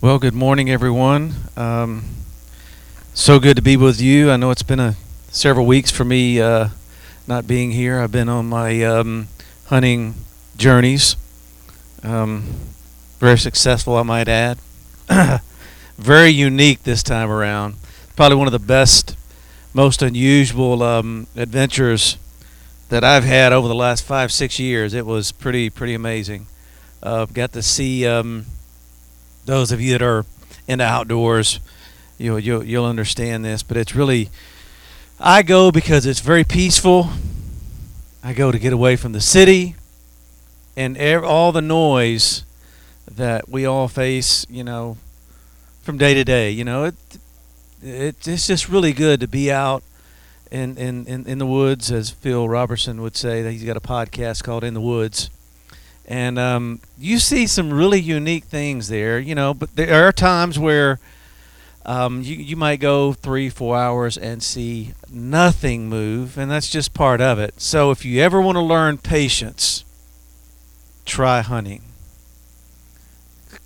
Well, good morning, everyone. Um, so good to be with you. I know it's been a several weeks for me uh, not being here. I've been on my um, hunting journeys. Um, very successful, I might add. very unique this time around. Probably one of the best, most unusual um, adventures that I've had over the last five, six years. It was pretty, pretty amazing. Uh, got to see um, those of you that are into outdoors. You you'll, you'll understand this, but it's really. I go because it's very peaceful. I go to get away from the city and all the noise that we all face. You know, from day to day. You know, it, it it's just really good to be out in, in, in, in the woods, as Phil Robertson would say. That he's got a podcast called In the Woods, and um, you see some really unique things there. You know, but there are times where um, you you might go three four hours and see nothing move, and that's just part of it. So if you ever want to learn patience, try hunting.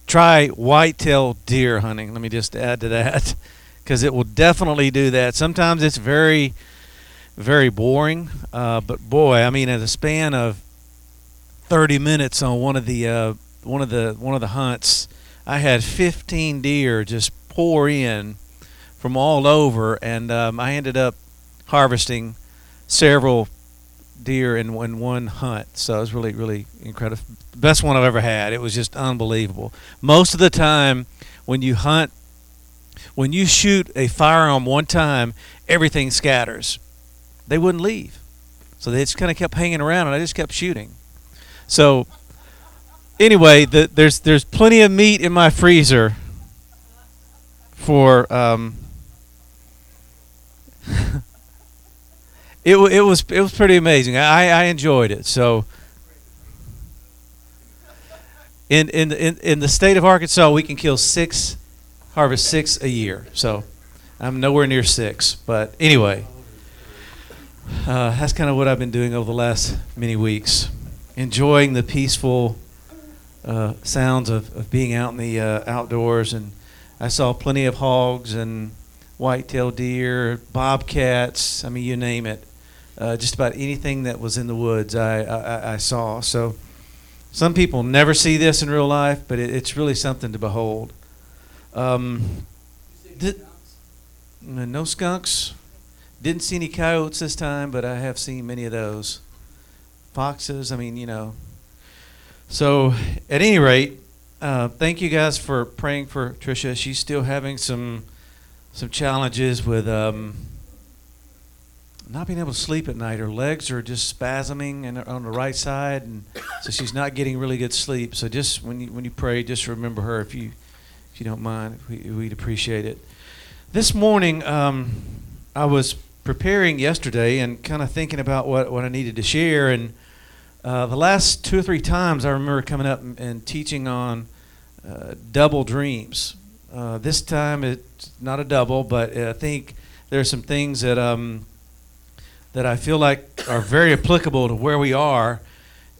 Try whitetail deer hunting. Let me just add to that because it will definitely do that. Sometimes it's very, very boring, uh, but boy, I mean, in a span of 30 minutes on one of the uh, one of the one of the hunts, I had 15 deer just pour in from all over, and um, I ended up harvesting several deer in, in one hunt. So it was really, really incredible. Best one I've ever had. It was just unbelievable. Most of the time, when you hunt, when you shoot a firearm one time, everything scatters. They wouldn't leave. So they just kind of kept hanging around, and I just kept shooting. So anyway, the, there's there's plenty of meat in my freezer for um, it it was it was pretty amazing. I I enjoyed it. So in in in in the state of Arkansas, we can kill six, harvest six a year. So I'm nowhere near six, but anyway, uh, that's kind of what I've been doing over the last many weeks, enjoying the peaceful uh, sounds of, of being out in the uh, outdoors, and I saw plenty of hogs and white-tailed deer, bobcats. I mean, you name it. Uh, just about anything that was in the woods, I, I, I saw. So, some people never see this in real life, but it, it's really something to behold. Um, did, no skunks. Didn't see any coyotes this time, but I have seen many of those. Foxes. I mean, you know. So, at any rate, uh, thank you guys for praying for Tricia. She's still having some some challenges with um, not being able to sleep at night. Her legs are just spasming and on the right side, and so she's not getting really good sleep. So just when you when you pray, just remember her if you if you don't mind. We, we'd appreciate it. This morning, um, I was preparing yesterday and kind of thinking about what what I needed to share, and uh, the last two or three times I remember coming up and, and teaching on uh, double dreams. Uh, this time it's not a double, but I think there are some things that um, that I feel like are very applicable to where we are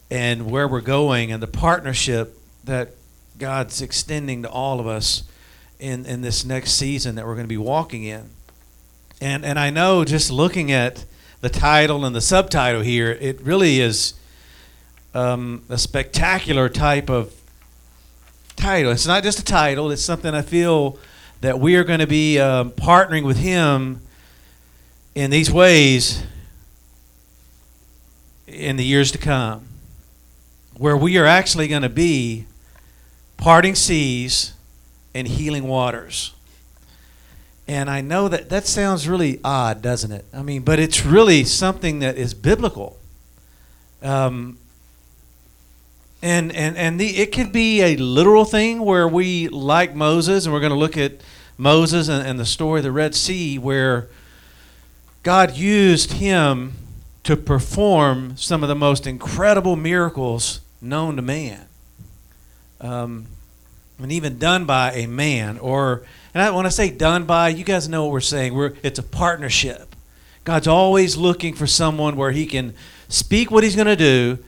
and where we're going and the partnership that God's extending to all of us in, in this next season that we're going to be walking in. And and I know just looking at the title and the subtitle here, it really is um, a spectacular type of title. It's not just a title, it's something I feel that we are going to be um, partnering with Him in these ways in the years to come, where we are actually going to be parting seas and healing waters. And I know that that sounds really odd, doesn't it? I mean, but it's really something that is biblical. Um, and and and the, it could be a literal thing where we like Moses, and we're going to look at Moses and, and the story of the Red Sea, where God used him to perform some of the most incredible miracles known to man, um, and even done by a man. Or and I, when I say done by, you guys know what we're saying. We're it's a partnership. God's always looking for someone where He can speak what He's going to do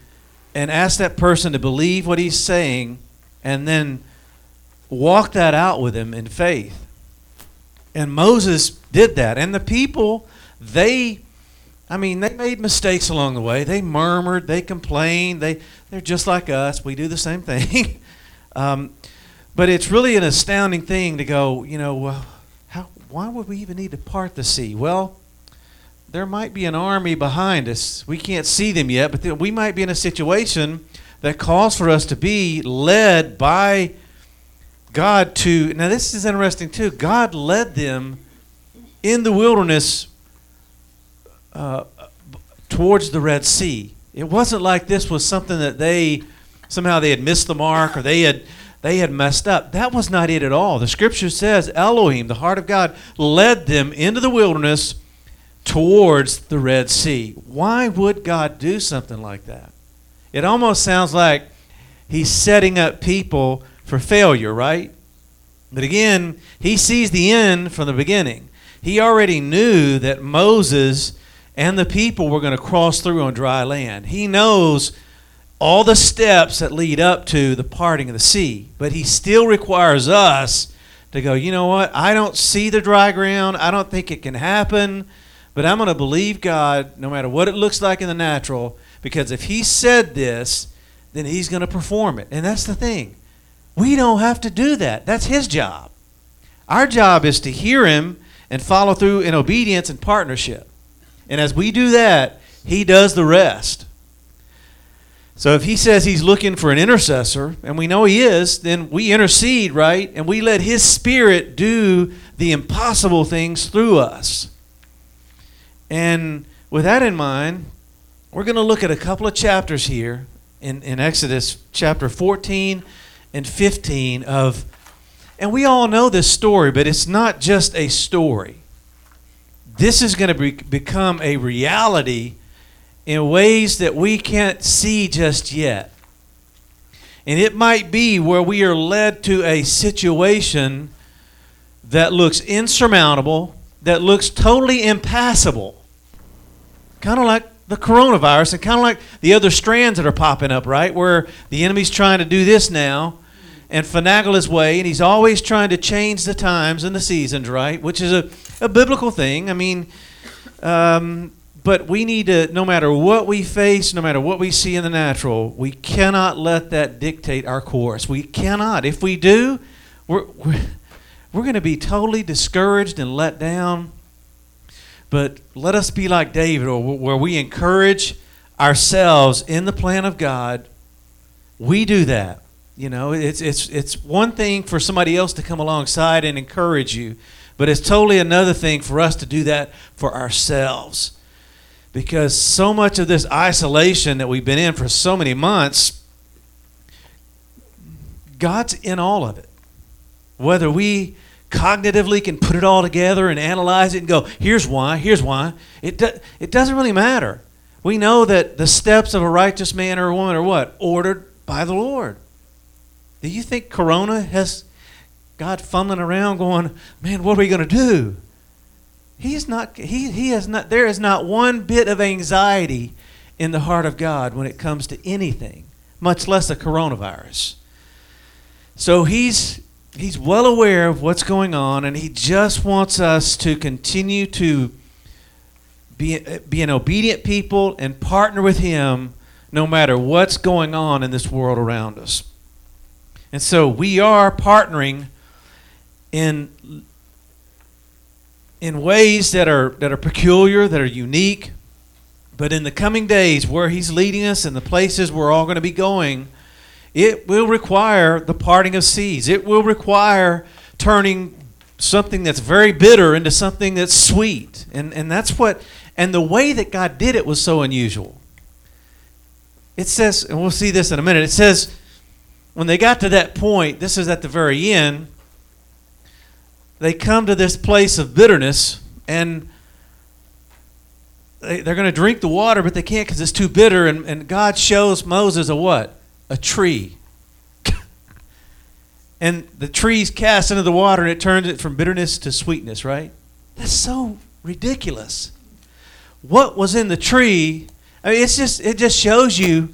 and ask that person to believe what he's saying and then walk that out with him in faith. And Moses did that. And the people, they I mean, they made mistakes along the way. They murmured, they complained. They they're just like us. We do the same thing. um, but it's really an astounding thing to go. You know, well, how? Why would we even need to part the sea? Well, there might be an army behind us. We can't see them yet, but we might be in a situation that calls for us to be led by God to. Now, this is interesting too. God led them in the wilderness uh, towards the Red Sea. It wasn't like this was something that they somehow they had missed the mark or they had they had messed up. That was not it at all. The scripture says Elohim, the heart of God, led them into the wilderness towards the Red Sea. Why would God do something like that? It almost sounds like he's setting up people for failure, right? But again, he sees the end from the beginning. He already knew that Moses and the people were going to cross through on dry land. He knows all the steps that lead up to the parting of the sea, but he still requires us to go, you know what? I don't see the dry ground. I don't think it can happen. But I'm going to believe God no matter what it looks like in the natural, because if He said this, then He's going to perform it. And that's the thing. We don't have to do that. That's His job. Our job is to hear Him and follow through in obedience and partnership. And as we do that, He does the rest. So if He says He's looking for an intercessor, and we know He is, then we intercede, right? And we let His Spirit do the impossible things through us. And with that in mind, we're going to look at a couple of chapters here in, in Exodus chapter 14 and 15 of, and we all know this story, but it's not just a story. This is going to be, become a reality in ways that we can't see just yet. And it might be where we are led to a situation that looks insurmountable, that looks totally impassable. Kind of like the coronavirus and kind of like the other strands that are popping up, right? Where the enemy's trying to do this now and finagle his way, and he's always trying to change the times and the seasons, right? Which is a, a biblical thing. I mean, um, but we need to, no matter what we face, no matter what we see in the natural, we cannot let that dictate our course. We cannot. If we do, we're, we're we're going to be totally discouraged and let down. But let us be like David, or where we encourage ourselves in the plan of God. We do that. You know, it's it's it's one thing for somebody else to come alongside and encourage you, but it's totally another thing for us to do that for ourselves. Because so much of this isolation that we've been in for so many months, God's in all of it. Whether we cognitively can put it all together and analyze it and go, here's why, here's why. It, do, it doesn't really matter. We know that the steps of a righteous man or woman are what? Ordered by the Lord. Do you think Corona has God fumbling around going, man, what are we going to do? He's not, he, he has not, there is not one bit of anxiety in the heart of God when it comes to anything, much less a coronavirus. So he's he's well aware of what's going on, and he just wants us to continue to be, be an obedient people and partner with him no matter what's going on in this world around us. And so we are partnering in in ways that are that are peculiar, that are unique. But in the coming days, where He's leading us and the places we're all going to be going, it will require the parting of seas. It will require turning something that's very bitter into something that's sweet. And, and that's what, and the way that God did it was so unusual. It says, and we'll see this in a minute, it says, when they got to that point, this is at the very end, they come to this place of bitterness and they, are going to drink the water, but they can't because it's too bitter. And, and God shows Moses a what? A tree. and the tree's cast into the water and it turns it from bitterness to sweetness, right? That's so ridiculous. What was in the tree? I mean, it's just it just shows you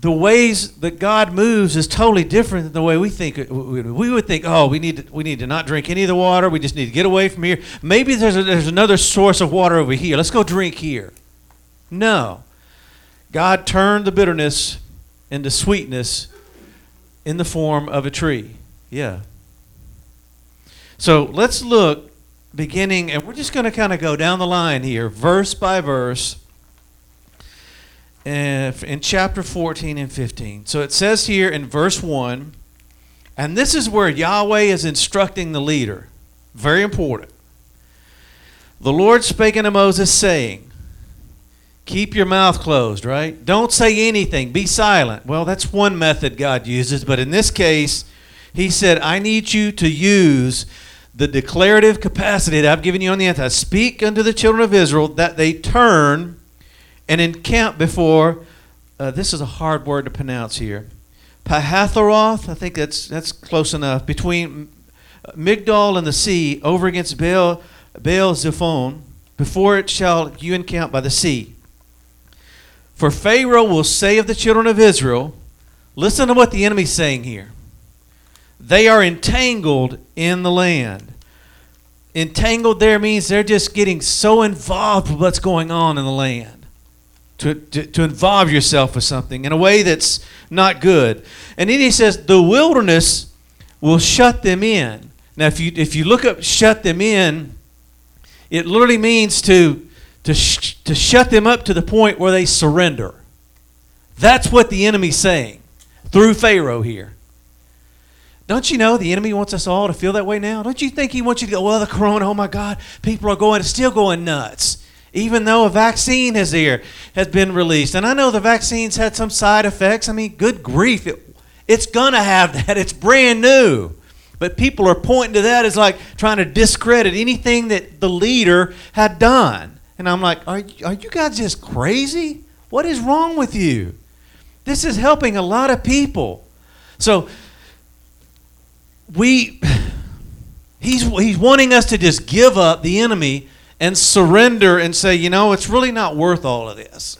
the ways that God moves is totally different than the way we think. We would think, oh, we need to, we need to not drink any of the water. We just need to get away from here. Maybe there's a, there's another source of water over here. Let's go drink here. No, God turned the bitterness into sweetness in the form of a tree. Yeah. So let's look beginning, and we're just going to kind of go down the line here, verse by verse in chapter 14 and 15. So it says here in verse 1, and this is where Yahweh is instructing the leader. Very important. The Lord spake unto Moses, saying, Keep your mouth closed, right? Don't say anything. Be silent. Well, that's one method God uses, but in this case, He said, I need you to use the declarative capacity that I've given you on the anti. Speak unto the children of Israel that they turn and encamp before, uh, this is a hard word to pronounce here, Pahatharoth, I think that's, that's close enough, between Migdol and the sea, over against Baal, Baal Zephon, before it shall you encamp by the sea. For Pharaoh will say of the children of Israel, listen to what the enemy's saying here. They are entangled in the land. Entangled there means they're just getting so involved with what's going on in the land to, to, to involve yourself with something in a way that's not good. And then he says, the wilderness will shut them in. Now, if you, if you look up shut them in, it literally means to, to, sh- to shut them up to the point where they surrender. That's what the enemy's saying through Pharaoh here. Don't you know the enemy wants us all to feel that way now? Don't you think he wants you to go, well, the corona, oh my God, people are going, still going nuts even though a vaccine has here has been released. And I know the vaccine's had some side effects. I mean, good grief, it, it's gonna have that. It's brand new. But people are pointing to that as like trying to discredit anything that the leader had done. And I'm like, are, are you guys just crazy? What is wrong with you? This is helping a lot of people. So we he's he's wanting us to just give up the enemy and surrender and say, you know, it's really not worth all of this.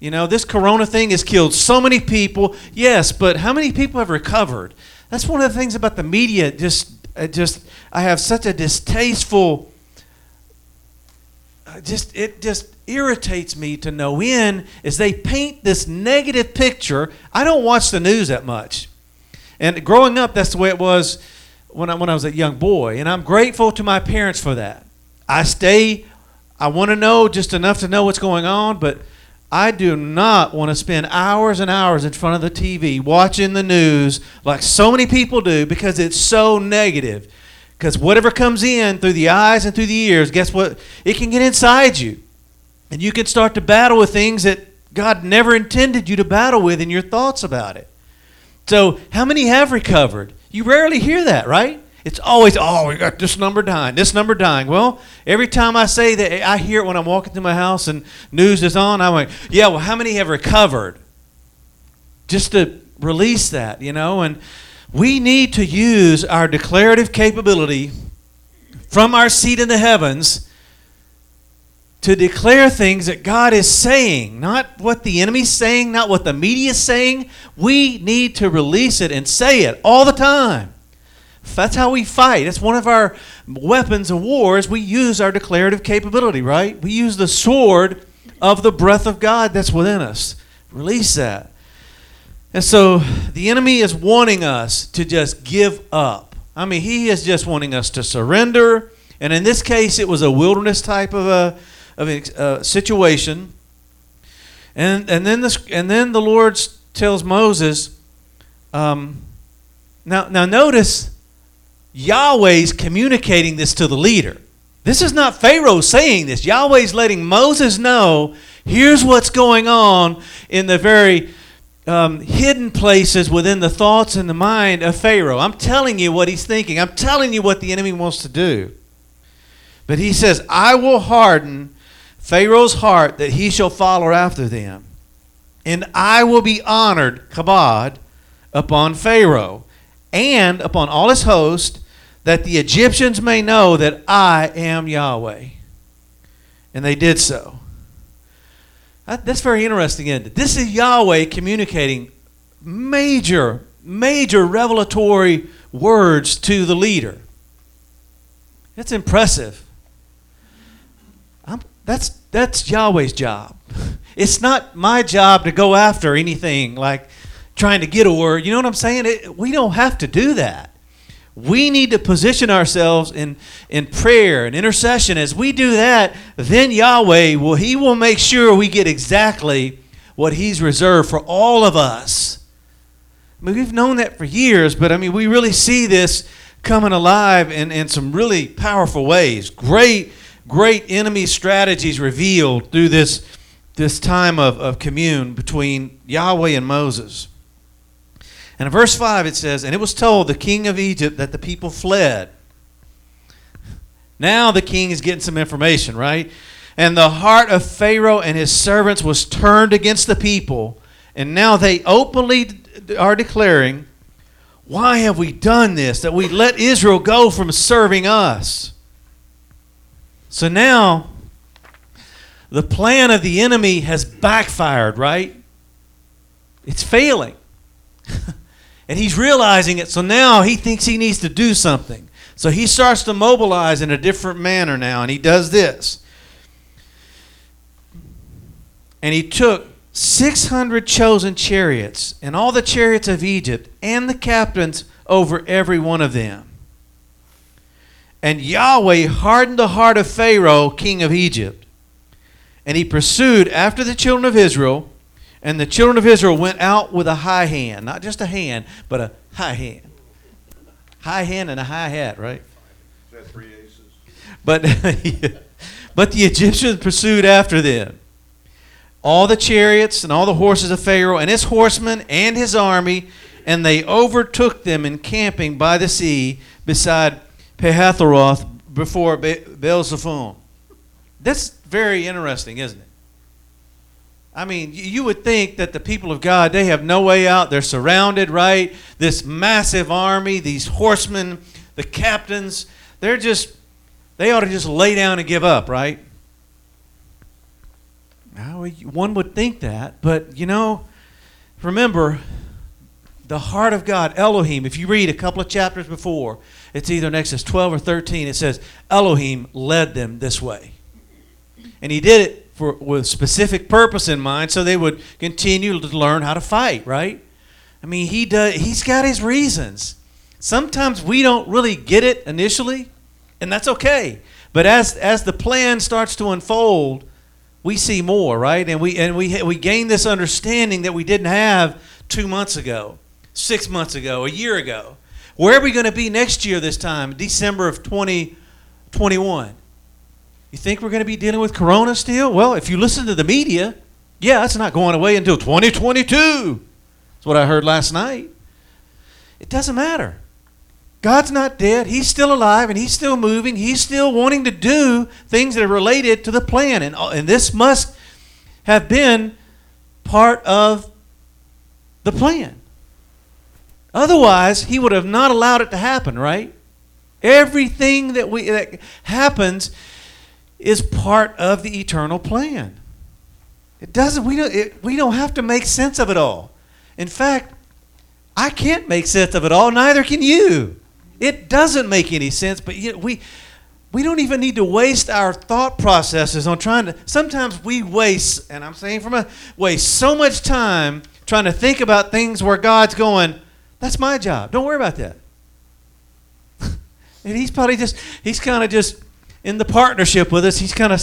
You know, this corona thing has killed so many people. Yes, but how many people have recovered? That's one of the things about the media. Just, uh, just, I have such a distasteful. Just, it just irritates me to no end as they paint this negative picture. I don't watch the news that much, and growing up, that's the way it was when I, when I was a young boy, and I'm grateful to my parents for that. I stay, I want to know just enough to know what's going on, but I do not want to spend hours and hours in front of the TV watching the news like so many people do because it's so negative. Because whatever comes in through the eyes and through the ears, guess what? It can get inside you. And you can start to battle with things that God never intended you to battle with in your thoughts about it. So, how many have recovered? You rarely hear that, right? It's always, oh, we got this number dying, this number dying. Well, every time I say that, I hear it when I'm walking through my house and news is on. I'm like, yeah, well, how many have recovered? Just to release that, you know? And we need to use our declarative capability from our seat in the heavens to declare things that God is saying, not what the enemy's saying, not what the media is saying. We need to release it and say it all the time. That's how we fight. It's one of our weapons of war is we use our declarative capability, right? We use the sword of the breath of God that's within us. Release that. And so the enemy is wanting us to just give up. I mean, he is just wanting us to surrender. And in this case, it was a wilderness type of a, of a uh, situation. And, and, then this, and then the Lord tells Moses, um, now, now notice Yahweh's communicating this to the leader. This is not Pharaoh saying this. Yahweh's letting Moses know here's what's going on in the very um, hidden places within the thoughts and the mind of Pharaoh. I'm telling you what he's thinking, I'm telling you what the enemy wants to do. But he says, I will harden Pharaoh's heart that he shall follow after them, and I will be honored, kabod, upon Pharaoh and upon all his host, that the Egyptians may know that I am Yahweh. And they did so. Uh, That's very interesting, isn't? This is Yahweh communicating major, major revelatory words to the leader. It's impressive. I'm, that's, that's Yahweh's job. It's not my job to go after anything like trying to get a word. You know what I'm saying? It, we don't have to do that. We need to position ourselves in, in prayer and intercession. As we do that, then Yahweh will He will make sure we get exactly what He's reserved for all of us. I mean, we've known that for years, but I mean, we really see this coming alive in, in some really powerful ways. Great, great enemy strategies revealed through this, this time of, of commune between Yahweh and Moses. And in verse 5 it says, And it was told the king of Egypt that the people fled. Now the king is getting some information, right? And the heart of Pharaoh and his servants was turned against the people. And now they openly are declaring, Why have we done this? That we let Israel go from serving us. So now the plan of the enemy has backfired, right? It's failing. and he's realizing it. So now he thinks he needs to do something. So he starts to mobilize in a different manner now, and he does this. And he took 600 chosen chariots, and all the chariots of Egypt, and the captains over every one of them. And Yahweh hardened the heart of Pharaoh, king of Egypt. And he pursued after the children of Israel, and the children of Israel went out with a high hand, not just a hand, but a high hand. High hand and a high hat, right? Three aces? But, but the Egyptians pursued after them. All the chariots and all the horses of Pharaoh and his horsemen and his army, and they overtook them encamping by the sea beside Pehatharoth before Be- Baal-zephon. That's very interesting, isn't it? I mean, you would think that the people of God, they have no way out. They're surrounded, right? This massive army, these horsemen, the captains, they're just, they ought to just lay down and give up, right? Now, one would think that, but you know, remember, the heart of God, Elohim, if you read a couple of chapters before, it's either in Exodus 12 or 13, it says, Elohim led them this way. And he did it for, with specific purpose in mind so they would continue to learn how to fight, right? I mean, he does, he's got his reasons. Sometimes we don't really get it initially, and that's okay. But as, as the plan starts to unfold, we see more, right? And we, and we, we gain this understanding that we didn't have two months ago, six months ago, a year ago. Where are we going to be next year this time, December of 2021? You think we're going to be dealing with Corona still? Well, if you listen to the media, yeah, it's not going away until 2022. That's what I heard last night. It doesn't matter. God's not dead. He's still alive and he's still moving. He's still wanting to do things that are related to the plan. And, uh, and this must have been part of the plan. Otherwise, he would have not allowed it to happen, right? Everything that we that happens is part of the eternal plan. It doesn't we don't it, we don't have to make sense of it all. In fact, I can't make sense of it all, neither can you. It doesn't make any sense, but yet we we don't even need to waste our thought processes on trying to sometimes we waste and I'm saying from a waste so much time trying to think about things where God's going, that's my job. Don't worry about that. and he's probably just he's kind of just in the partnership with us. He's kind of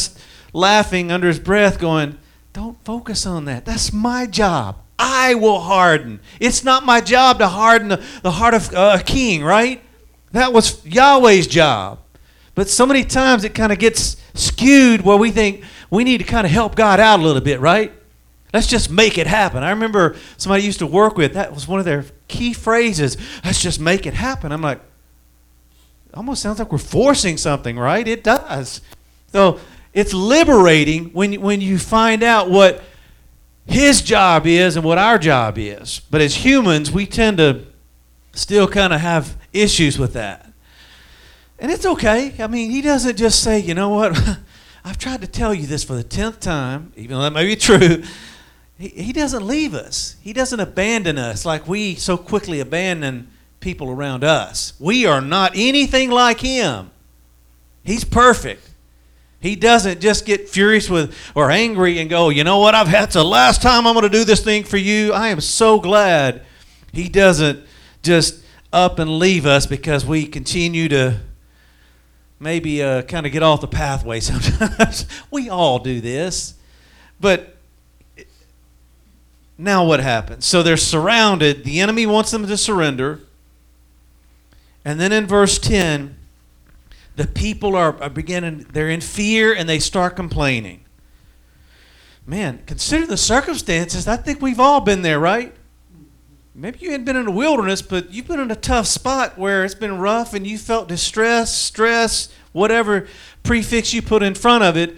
laughing under his breath going, "Don't focus on that. That's my job. I will harden. It's not my job to harden the, the heart of uh, a king, right? That was Yahweh's job. But so many times it kind of gets skewed where we think we need to kind of help God out a little bit, right? Let's just make it happen. I remember somebody I used to work with, that was one of their key phrases. Let's just make it happen. I'm like, almost sounds like we're forcing something, right? It does. So it's liberating when, when you find out what his job is and what our job is. But as humans, we tend to still kind of have issues with that. And it's okay. I mean, he doesn't just say, you know what, I've tried to tell you this for the tenth time, even though that may be true. He, he doesn't leave us. He doesn't abandon us like we so quickly abandon people around us. We are not anything like him. He's perfect. He doesn't just get furious with or angry and go, you know what, I've had the last time I'm going to do this thing for you. I am so glad he doesn't just up and leave us because we continue to maybe uh, kind of get off the pathway sometimes. we all do this. But now what happens? So they're surrounded. The enemy wants them to surrender. And then in verse 10, the people are, beginning, they're in fear and they start complaining. Man, consider the circumstances. I think we've all been there, right? Maybe you hadn't been in the wilderness, but you've been in a tough spot where it's been rough and you felt distress, stress, whatever prefix you put in front of it.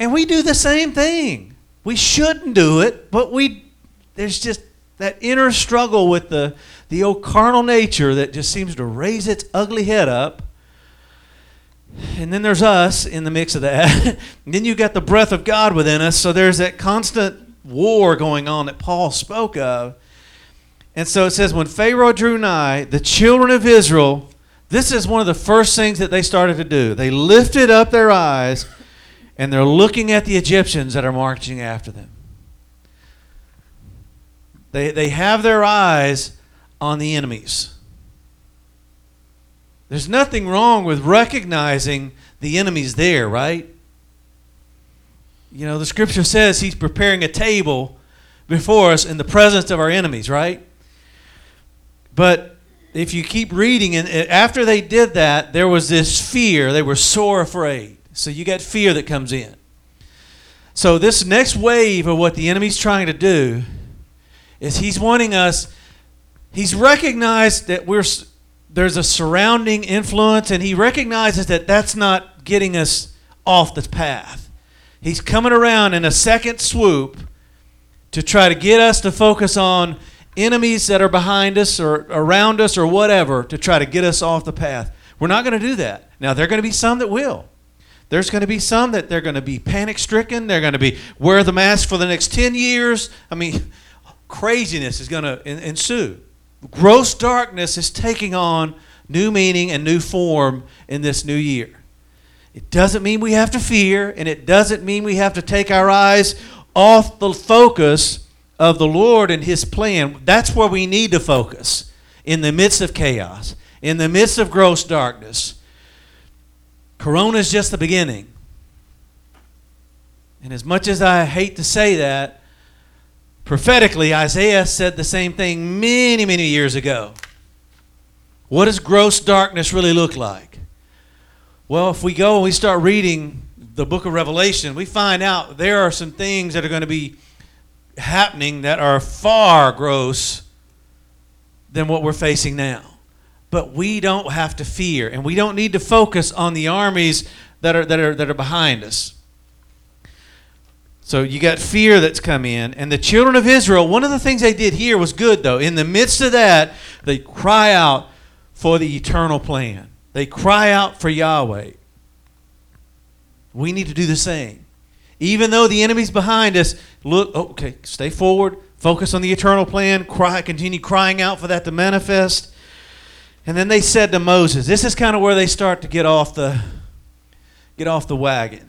And we do the same thing. We shouldn't do it, but we there's just that inner struggle with the the old carnal nature that just seems to raise its ugly head up. And then there's us in the mix of that. then you've got the breath of God within us. So there's that constant war going on that Paul spoke of. And so it says, when Pharaoh drew nigh, the children of Israel, this is one of the first things that they started to do. They lifted up their eyes and they're looking at the Egyptians that are marching after them. They, they have their eyes on the enemies. There's nothing wrong with recognizing the enemy's there, right? You know, the scripture says he's preparing a table before us in the presence of our enemies, right? But if you keep reading, and after they did that, there was this fear. They were sore afraid. So you got fear that comes in. So this next wave of what the enemy's trying to do is he's wanting us he's recognized that we're there's a surrounding influence and he recognizes that that's not getting us off the path. He's coming around in a second swoop to try to get us to focus on enemies that are behind us or around us or whatever to try to get us off the path. We're not going to do that. Now there are going to be some that will. There's going to be some that they're going to be panic stricken they're going to be wear the mask for the next 10 years. I mean craziness is going to ensue gross darkness is taking on new meaning and new form in this new year. It doesn't mean we have to fear, and it doesn't mean we have to take our eyes off the focus of the Lord and His plan. That's where we need to focus in the midst of chaos, in the midst of gross darkness. Corona is just the beginning. And as much as I hate to say that, Prophetically, Isaiah said the same thing many, many years ago. What does gross darkness really look like? Well, if we go and we start reading the book of Revelation, we find out there are some things that are going to be happening that are far gross than what we're facing now. But we don't have to fear, and we don't need to focus on the armies that are, that are, that are behind us. So you got fear that's come in. And the children of Israel, one of the things they did here was good, though. In the midst of that, they cry out for the eternal plan, they cry out for Yahweh. We need to do the same. Even though the enemy's behind us, look, oh, okay, stay forward, focus on the eternal plan, cry, continue crying out for that to manifest. And then they said to Moses, this is kind of where they start to get off the get off the wagon.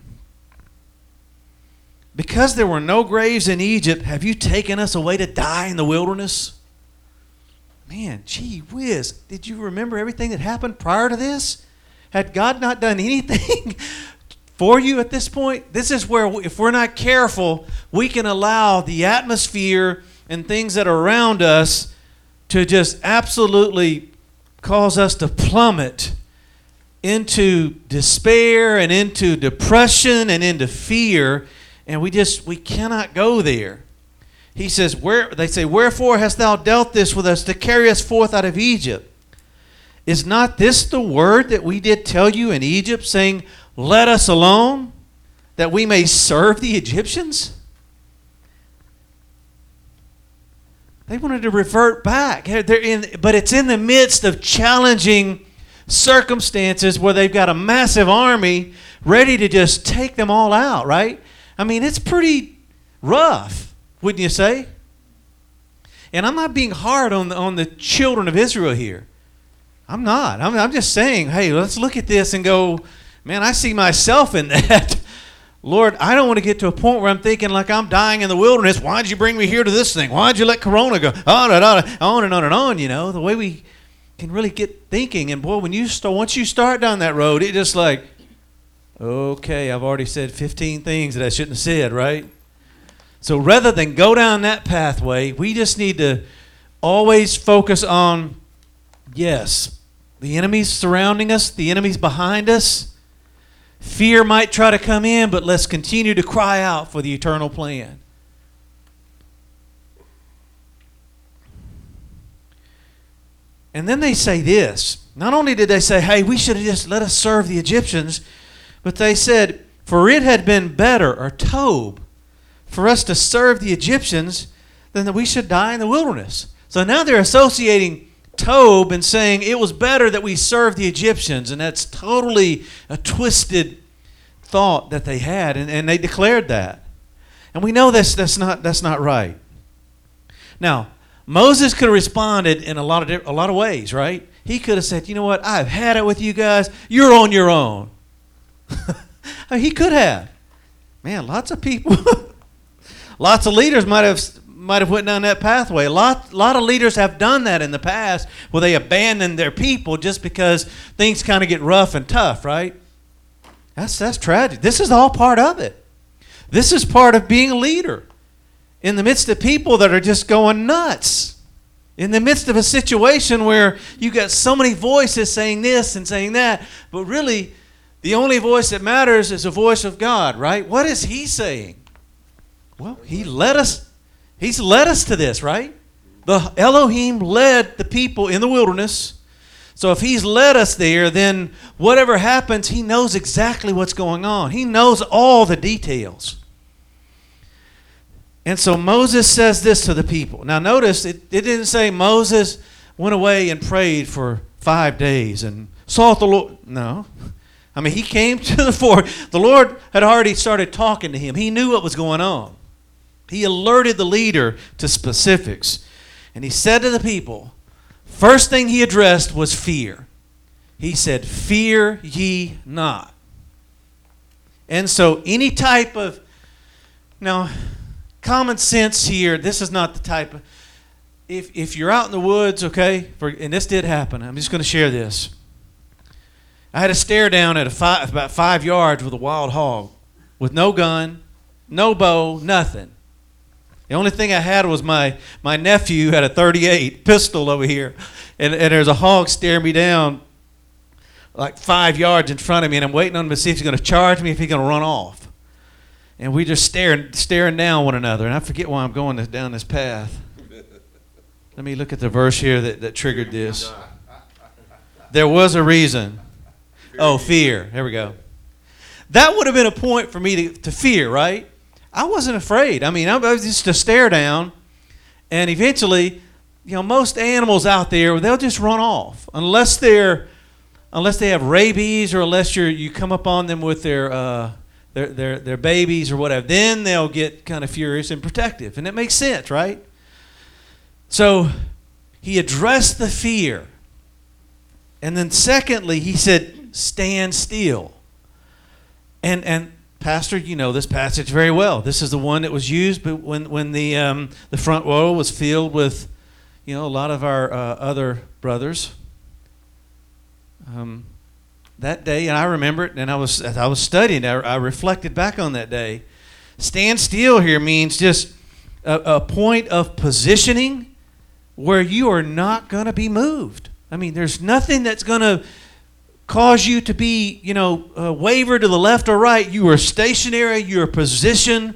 Because there were no graves in Egypt, have you taken us away to die in the wilderness? Man, gee whiz. Did you remember everything that happened prior to this? Had God not done anything for you at this point? This is where, if we're not careful, we can allow the atmosphere and things that are around us to just absolutely cause us to plummet into despair and into depression and into fear and we just we cannot go there. He says, "Where they say, wherefore hast thou dealt this with us to carry us forth out of Egypt? Is not this the word that we did tell you in Egypt, saying, Let us alone, that we may serve the Egyptians?" They wanted to revert back. They're in, but it's in the midst of challenging circumstances where they've got a massive army ready to just take them all out, right? I mean, it's pretty rough, wouldn't you say? And I'm not being hard on the, on the children of Israel here. I'm not. I'm, I'm just saying, hey, let's look at this and go, man, I see myself in that. Lord, I don't want to get to a point where I'm thinking like I'm dying in the wilderness. Why'd you bring me here to this thing? Why'd you let Corona go? On and on, on and on and on. You know the way we can really get thinking. And boy, when you start, once you start down that road, it just like, okay, I've already said 15 things that I shouldn't have said, right? So rather than go down that pathway, we just need to always focus on, yes, the enemy's surrounding us, the enemy's behind us. Fear might try to come in, but let's continue to cry out for the eternal plan. And then they say this. Not only did they say, hey, we should have just let us serve the Egyptians, but they said, for it had been better, or Tob, for us to serve the Egyptians than that we should die in the wilderness. So now they're associating Tob and saying it was better that we serve the Egyptians, and that's totally a twisted thought that they had, and, and they declared that. And we know that's, that's, not, that's not right. Now, Moses could have responded in a lot of a lot of ways, right? He could have said, "You know what? I've had it with you guys. You're on your own." he could have. Man, lots of people, lots of leaders might have might have went down that pathway. A lot, lot of leaders have done that in the past, where they abandon their people just because things kind of get rough and tough, right? That's that's tragic. This is all part of it. This is part of being a leader in the midst of people that are just going nuts. In the midst of a situation where you got so many voices saying this and saying that, but really the only voice that matters is the voice of God, right? What is he saying? Well, he led us he's led us to this, right? The Elohim led the people in the wilderness. So if he's led us there, then whatever happens, he knows exactly what's going on. He knows all the details. And so Moses says this to the people. Now, notice it, it didn't say Moses went away and prayed for five days and sought the Lord. No. I mean, he came to the fore. The Lord had already started talking to him, he knew what was going on. He alerted the leader to specifics. And he said to the people, first thing he addressed was fear. He said, Fear ye not. And so, any type of. Now, common sense here. This is not the type of. If, if you're out in the woods, okay, for, and this did happen, I'm just going to share this. I had to stare down at a five, about five yards with a wild hog, with no gun, no bow, nothing. The only thing I had was my, my nephew had a 38 pistol over here, and, and there's a hog staring me down like five yards in front of me, and I'm waiting on him to see if he's going to charge me, if he's going to run off and we just staring staring down one another. And I forget why I'm going down this path. Let me look at the verse here that, that triggered this. There was a reason. Oh, fear. There we go. That would have been a point for me to, to fear, right? I wasn't afraid. I mean, I was just to stare down, and eventually, you know, most animals out there they'll just run off unless they're unless they have rabies or unless you you come up on them with their uh, their, their, their babies or whatever, then they'll get kind of furious and protective. And it makes sense, right? So he addressed the fear. And then secondly, he said, stand still. And, and Pastor, you know this passage very well. This is the one that was used when, when the, um, the front row was filled with, you know, a lot of our uh, other brothers. Um, that day, and I remember it, and I was as I was studying, I, I reflected back on that day. Stand still here means just a, a point of positioning where you are not going to be moved. I mean, there's nothing that's going to cause you to be, you know, uh, waver to the left or right. You are stationary. You are positioned,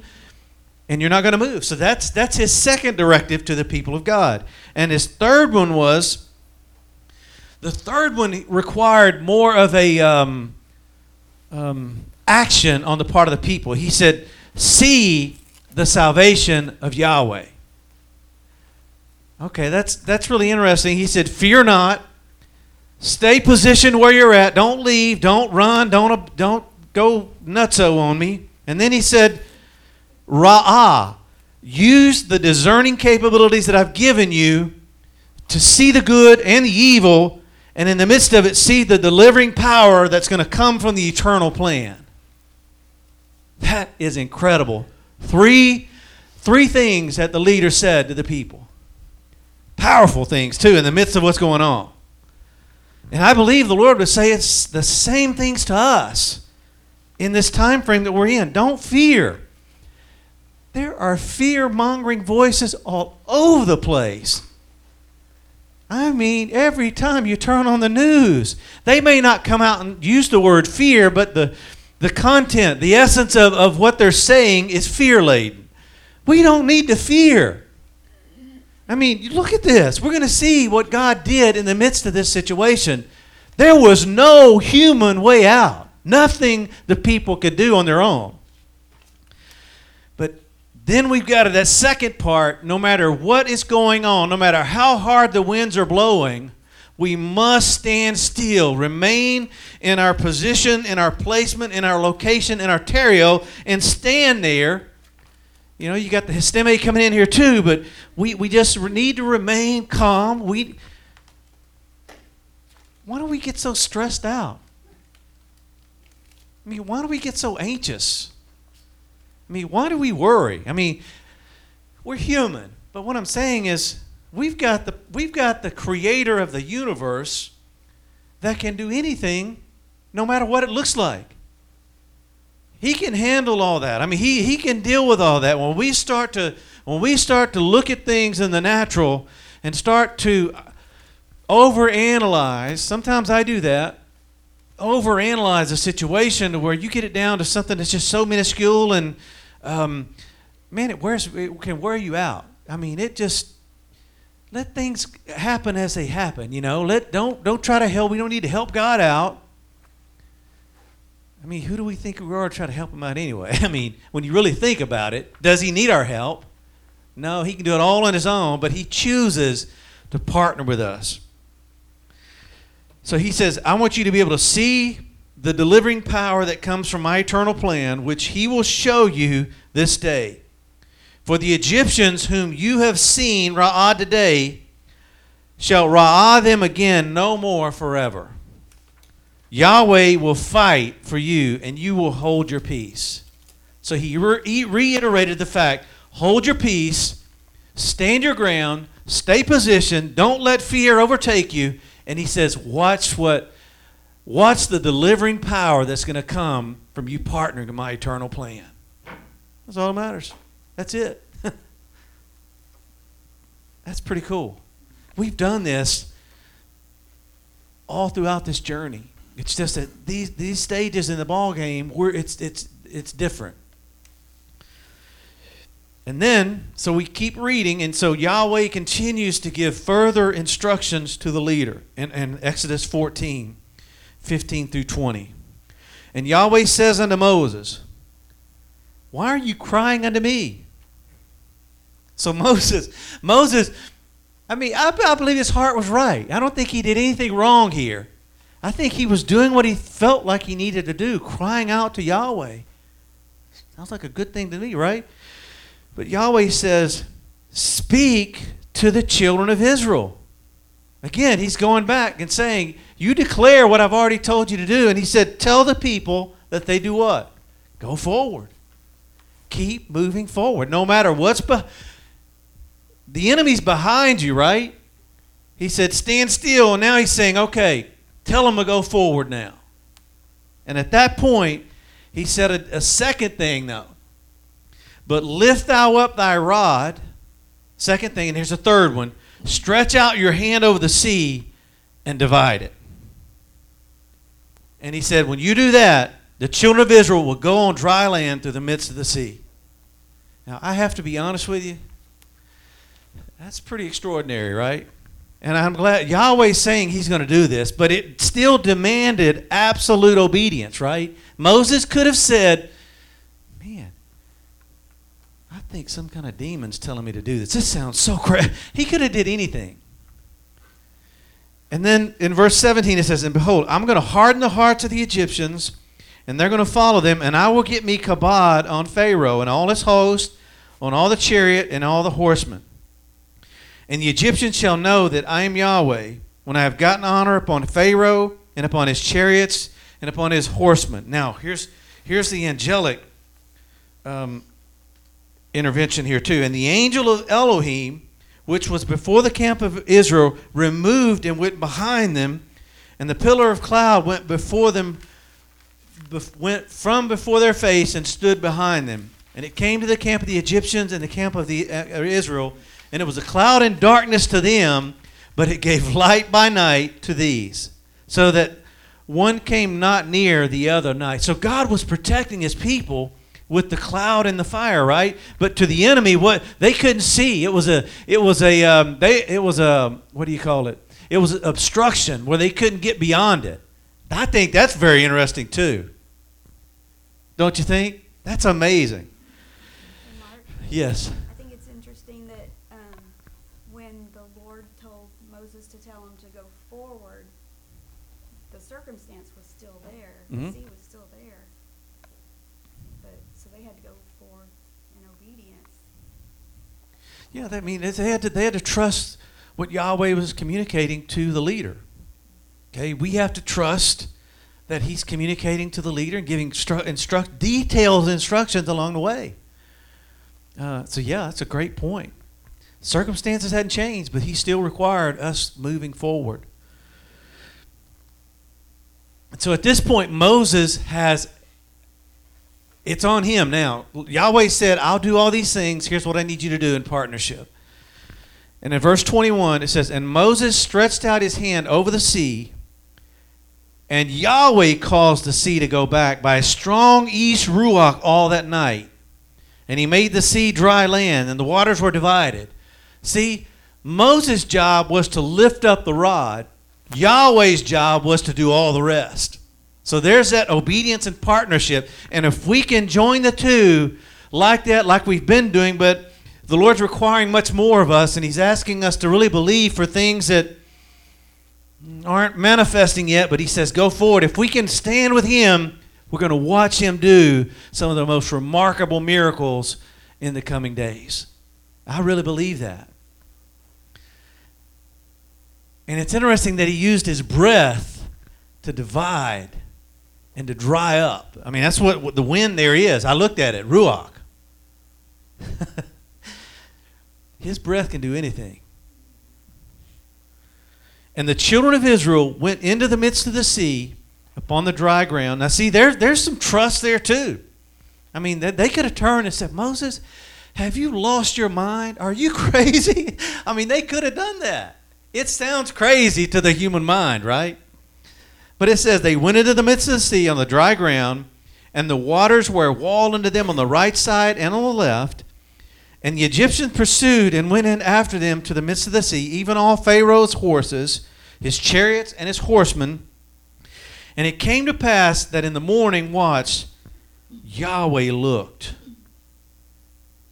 and you're not going to move. So that's that's his second directive to the people of God. And his third one was the third one required more of a um, um, action on the part of the people. He said, "See the salvation of Yahweh." Okay, that's that's really interesting. He said, "Fear not, Stay positioned where you're at. Don't leave. Don't run. Don't, don't go nutso on me. And then he said, Ra'ah, use the discerning capabilities that I've given you to see the good and the evil, and in the midst of it, see the delivering power that's going to come from the eternal plan. That is incredible. Three, three things that the leader said to the people. Powerful things, too, in the midst of what's going on. And I believe the Lord would say it's the same things to us in this time frame that we're in. Don't fear. There are fear mongering voices all over the place. I mean, every time you turn on the news, they may not come out and use the word fear, but the, the content, the essence of, of what they're saying is fear laden. We don't need to fear. I mean, look at this. We're going to see what God did in the midst of this situation. There was no human way out, nothing the people could do on their own. But then we've got that second part no matter what is going on, no matter how hard the winds are blowing, we must stand still, remain in our position, in our placement, in our location, in our terrio, and stand there. You know, you got the histemi coming in here too, but we, we just need to remain calm. We, why do we get so stressed out? I mean, why do we get so anxious? I mean, why do we worry? I mean, we're human, but what I'm saying is we've got the we've got the creator of the universe that can do anything no matter what it looks like. He can handle all that. I mean, he, he can deal with all that. When we start to when we start to look at things in the natural and start to overanalyze, sometimes I do that, overanalyze a situation to where you get it down to something that's just so minuscule and um, man, it wears it can wear you out. I mean, it just let things happen as they happen. You know, let don't don't try to help. We don't need to help God out. I mean, who do we think we are to try to help him out anyway? I mean, when you really think about it, does he need our help? No, he can do it all on his own, but he chooses to partner with us. So he says, I want you to be able to see the delivering power that comes from my eternal plan, which he will show you this day. For the Egyptians whom you have seen Ra'ah today shall Ra'ah them again no more forever. Yahweh will fight for you, and you will hold your peace. So he, re- he reiterated the fact hold your peace, stand your ground, stay positioned, don't let fear overtake you. And he says, watch what watch the delivering power that's going to come from you partnering in my eternal plan. That's all that matters. That's it. that's pretty cool. We've done this all throughout this journey. It's just that these these stages in the ball game, where it's it's it's different. And then, so we keep reading, and so Yahweh continues to give further instructions to the leader in, in Exodus 14, 15 through 20. And Yahweh says unto Moses, Why are you crying unto me? So Moses, Moses, I mean, I, I believe his heart was right. I don't think he did anything wrong here. I think he was doing what he felt like he needed to do, crying out to Yahweh. Sounds like a good thing to me, right? But Yahweh says, Speak to the children of Israel. Again, he's going back and saying, You declare what I've already told you to do. And he said, Tell the people that they do what? Go forward. Keep moving forward. No matter what's behind. The enemy's behind you, right? He said, Stand still. And now he's saying, Okay, Tell them to go forward now. And at that point, he said a, a second thing, though. But lift thou up thy rod. Second thing, and here's a third one stretch out your hand over the sea and divide it. And he said, When you do that, the children of Israel will go on dry land through the midst of the sea. Now, I have to be honest with you. That's pretty extraordinary, right? And I'm glad Yahweh's saying he's going to do this, but it still demanded absolute obedience, right? Moses could have said, Man, I think some kind of demon's telling me to do this. This sounds so crazy. He could have did anything. And then in verse 17 it says, And behold, I'm going to harden the hearts of the Egyptians, and they're going to follow them, and I will get me kabod on Pharaoh and all his host, on all the chariot and all the horsemen. And the Egyptians shall know that I am Yahweh, when I have gotten honor upon Pharaoh and upon his chariots and upon his horsemen. Now, here's, here's the angelic um, intervention here, too. And the angel of Elohim, which was before the camp of Israel, removed and went behind them, and the pillar of cloud went before them, went from before their face and stood behind them. And it came to the camp of the Egyptians and the camp of the uh, Israel, and it was a cloud and darkness to them, but it gave light by night to these, so that one came not near the other night. So God was protecting his people with the cloud and the fire, right? But to the enemy, what they couldn't see, it was a, it was a, um, they, it was a, what do you call it? It was obstruction where they couldn't get beyond it. I think that's very interesting too. Don't you think? That's amazing. Yes. I think it's interesting that um, when the Lord told Moses to tell him to go forward, the circumstance was still there. Mhm. Was still there. But so they had to go forward in obedience. Yeah, that mean they had to they had to trust what Yahweh was communicating to the leader. Okay, we have to trust that He's communicating to the leader and giving stru- instruct detailed instructions along the way. Uh, so yeah, that's a great point. Circumstances hadn't changed, but He still required us moving forward. So at this point, Moses has it's on him now. Yahweh said, I'll do all these things. Here's what I need you to do in partnership. And in verse 21, it says, And Moses stretched out his hand over the sea, and Yahweh caused the sea to go back by a strong east ruach all that night. And he made the sea dry land, and the waters were divided. See, Moses' job was to lift up the rod, Yahweh's job was to do all the rest. So there's that obedience and partnership. And if we can join the two like that, like we've been doing, but the Lord's requiring much more of us, and He's asking us to really believe for things that aren't manifesting yet, but He says, go forward. If we can stand with Him, we're going to watch Him do some of the most remarkable miracles in the coming days. I really believe that. And it's interesting that He used His breath to divide and to dry up. I mean, that's what, what the wind there is. I looked at it, ruach. His breath can do anything. And the children of Israel went into the midst of the sea upon the dry ground. Now, see, there, there's some trust there too. I mean, they, they could have turned and said, Moses, have you lost your mind? Are you crazy? I mean, they could have done that. It sounds crazy to the human mind, right? But it says, They went into the midst of the sea on the dry ground, and the waters were a wall unto them on the right side and on the left. And the Egyptians pursued and went in after them to the midst of the sea, even all Pharaoh's horses, his chariots, and his horsemen. And it came to pass that in the morning watch, Yahweh looked.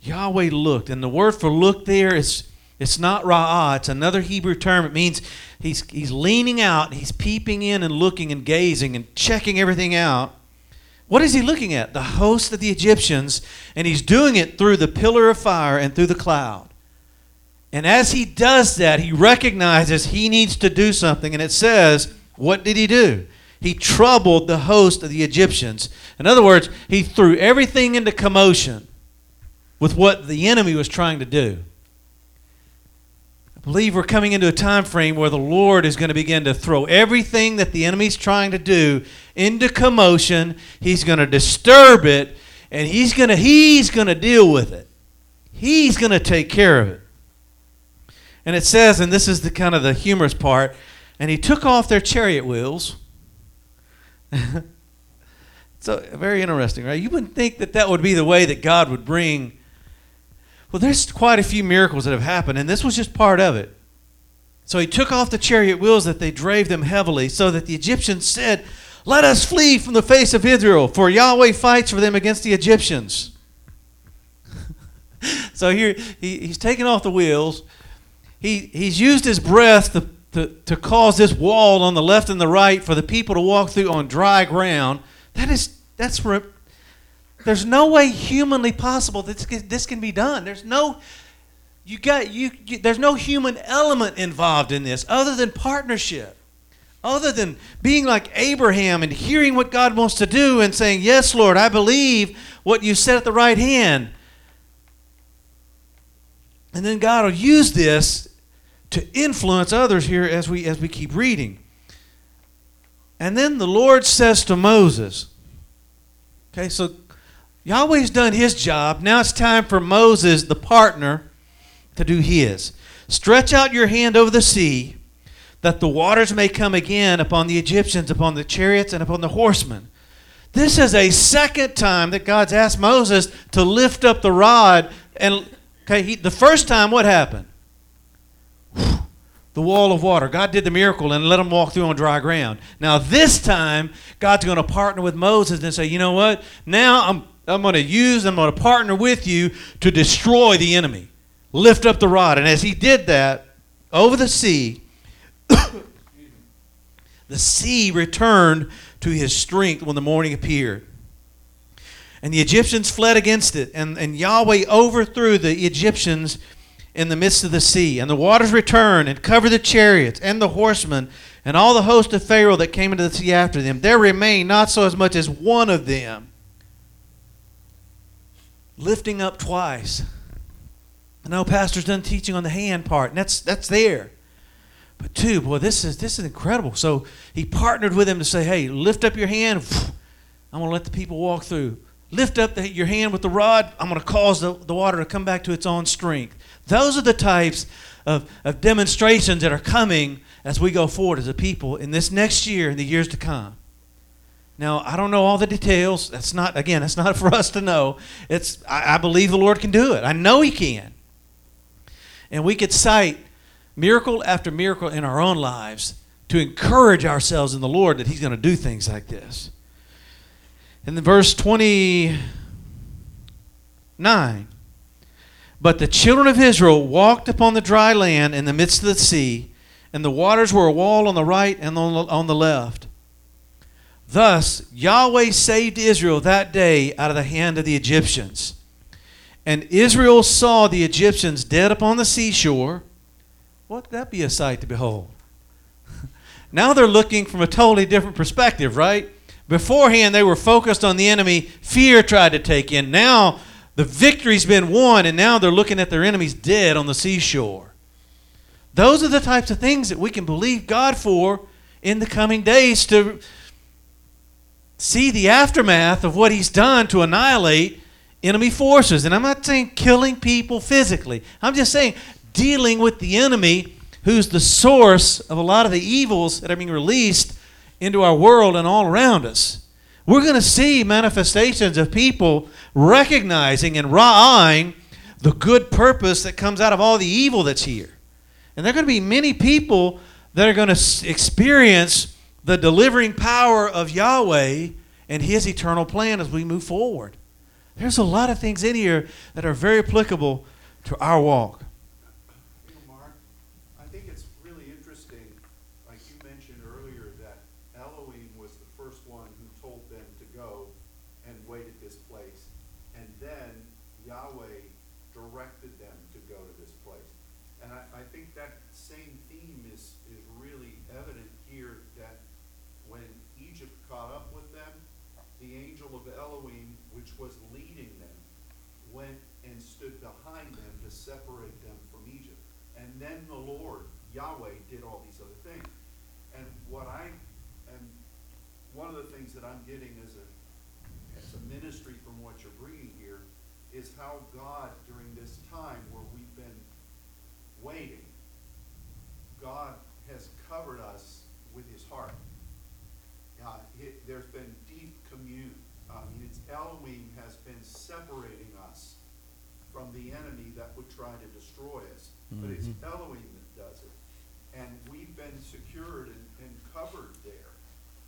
Yahweh looked. And the word for look there is it's not ra'ah, it's another Hebrew term. It means he's, he's leaning out, he's peeping in and looking and gazing and checking everything out. What is he looking at? The host of the Egyptians, and he's doing it through the pillar of fire and through the cloud. And as he does that, he recognizes he needs to do something. And it says, what did he do? He troubled the host of the Egyptians. In other words, he threw everything into commotion with what the enemy was trying to do. Believe we're coming into a time frame where the Lord is going to begin to throw everything that the enemy's trying to do into commotion. He's going to disturb it and he's going to he's going to deal with it. He's going to take care of it. And it says and this is the kind of the humorous part, and he took off their chariot wheels. so very interesting, right? You wouldn't think that that would be the way that God would bring well, there's quite a few miracles that have happened, and this was just part of it. So he took off the chariot wheels that they drave them heavily, so that the Egyptians said, Let us flee from the face of Israel, for Yahweh fights for them against the Egyptians. so here he, he's taken off the wheels. He, he's used his breath to to, to cause this wall on the left and the right for the people to walk through on dry ground, that is, that's, re- there's no way humanly possible that this can, be done. There's no, you got, you, you, there's no human element involved in this other than partnership. Other than being like Abraham and hearing what God wants to do and saying, Yes, Lord, I believe what you said at the right hand. And then God will use this to influence others here as we as we keep reading. And then the Lord says to Moses, Okay, so Yahweh's done his job. Now it's time for Moses, the partner, to do his. Stretch out your hand over the sea, that the waters may come again upon the Egyptians, upon the chariots, and upon the horsemen. This is a second time that God's asked Moses to lift up the rod. And okay, he, the first time, what happened? The wall of water. God did the miracle and let them walk through on dry ground. Now this time, God's going to partner with Moses and say, you know what? Now I'm I'm going to use, I'm going to partner with you to destroy the enemy. Lift up the rod. And as he did that over the sea, the sea returned to his strength when the morning appeared. And the Egyptians fled against it, and, and Yahweh overthrew the Egyptians in the midst of the sea. And the waters returned and covered the chariots and the horsemen and all the host of Pharaoh that came into the sea after them. There remained not so as much as one of them. Lifting up twice. I know Pastor's done teaching on the hand part, and that's that's there. But two, boy, this is this is incredible. So he partnered with him to say, "Hey, lift up your hand. I'm going to let the people walk through. Lift up the, your hand with the rod. I'm going to cause the, the water to come back to its own strength." Those are the types of, of demonstrations that are coming as we go forward as a people in this next year and the years to come. Now, I don't know all the details. That's not, again, that's not for us to know. It's, I, I believe the Lord can do it. I know He can. And we could cite miracle after miracle in our own lives to encourage ourselves in the Lord that He's going to do things like this. In the verse 29, but the children of Israel walked upon the dry land in the midst of the sea, and the waters were a wall on the right and on the, on the left. Thus Yahweh saved Israel that day out of the hand of the Egyptians. And Israel saw the Egyptians dead upon the seashore. What that be a sight to behold? now they're looking from a totally different perspective, right? Beforehand, they were focused on the enemy. Fear tried to take in. Now the victory's been won, and now they're looking at their enemies dead on the seashore. Those are the types of things that we can believe God for in the coming days to see the aftermath of what He's done to annihilate enemy forces. And I'm not saying killing people physically, I'm just saying dealing with the enemy who's the source of a lot of the evils that are being released into our world and all around us. We're going to see manifestations of people recognizing and ra'aing the good purpose that comes out of all the evil that's here. And there are going to be many people that are going to experience the delivering power of Yahweh and His eternal plan as we move forward. There's a lot of things in here that are very applicable to our walk. You know, Mark, I think it's really interesting, like you mentioned earlier, that Elohim was the first one who told them to go and wait at this place. And then Yahweh directed them to go to this place. And I, I think that same theme is, is really evident here that when Egypt caught up with them, the angel of Elohim, which was leading them, went and stood behind them to separate them from Egypt. And then the Lord, Yahweh, did all these other things. And what I, and one of the things that I'm getting as a, as a ministry from what you're bringing here is how God, during this time where we've been waiting, God has covered us with his heart. Uh, it, there's been deep commune. I mean, it's Elohim has been separating us from the enemy that would try to destroy us. But it's Elohim that does it. And we've been secured and, and covered there.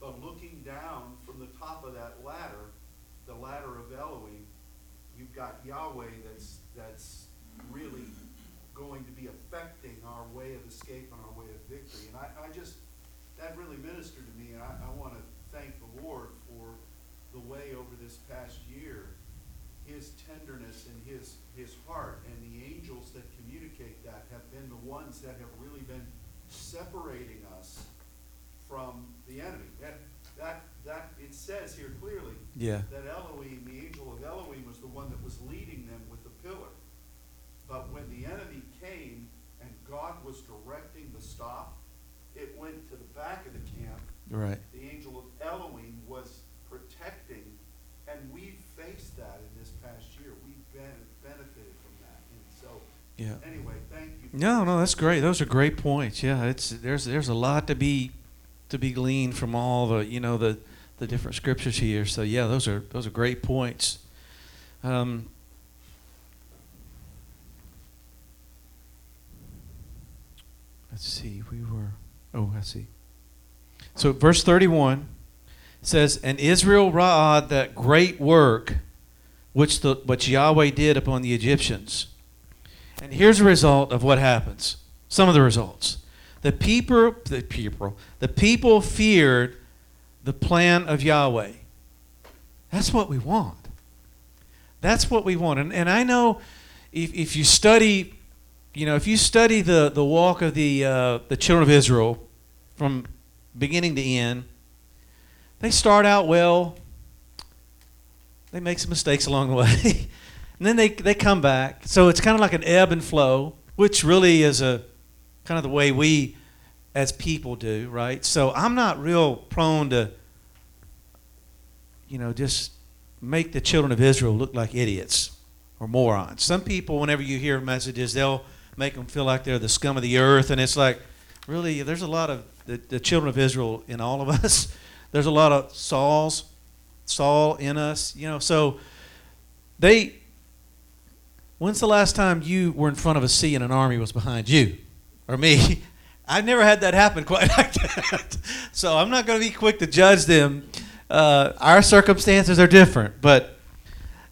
But looking down from the top of that ladder, the ladder of Elohim, you've got Yahweh that's, that's really going to be affecting our way of escape and our way of victory. And I, I just, that really ministered to me, and I, I want to thank the Lord for the way over this past year, his tenderness and his, his heart, and the angels that communicate that have been the ones that have really been separating us from the enemy. That, that, that, it says here clearly Yeah. that Elohim, the angel of Elohim, was the one that was leading them with the pillar. But when the enemy came and God was directing the stop, it went to the back of the camp. Right. The angel of Elohim was protecting, and we faced that in this past year. We've been, benefited from that. And so, Yeah. anyway, thank you. for No, no, that's great. Those are great points. Yeah, it's there's there's a lot to be to be gleaned from all the you know the the different scriptures here. So yeah, those are those are great points. Um, let's see, we were. Oh, I see. So verse thirty-one says, "And Israel ra'ah that great work, which the which Yahweh did upon the Egyptians." And here's a result of what happens. Some of the results. The people, the people, the people feared the plan of Yahweh. That's what we want. That's what we want. And, and I know if, if you study, you know, if you study the, the walk of the, uh, the children of Israel from beginning to end, they start out well. They make some mistakes along the way. and then they, they come back. So it's kind of like an ebb and flow, which really is a kind of the way we as people do, right? So I'm not real prone to, you know, just make the children of Israel look like idiots or morons. Some people, whenever you hear messages, they'll make them feel like they're the scum of the earth. And it's like, really, there's a lot of the, the children of Israel in all of us. There's a lot of Saul's, Saul in us, you know. So they, when's the last time you were in front of a sea and an army was behind you? Or me? I've never had that happen quite like that. So I'm not going to be quick to judge them. Uh, our circumstances are different, but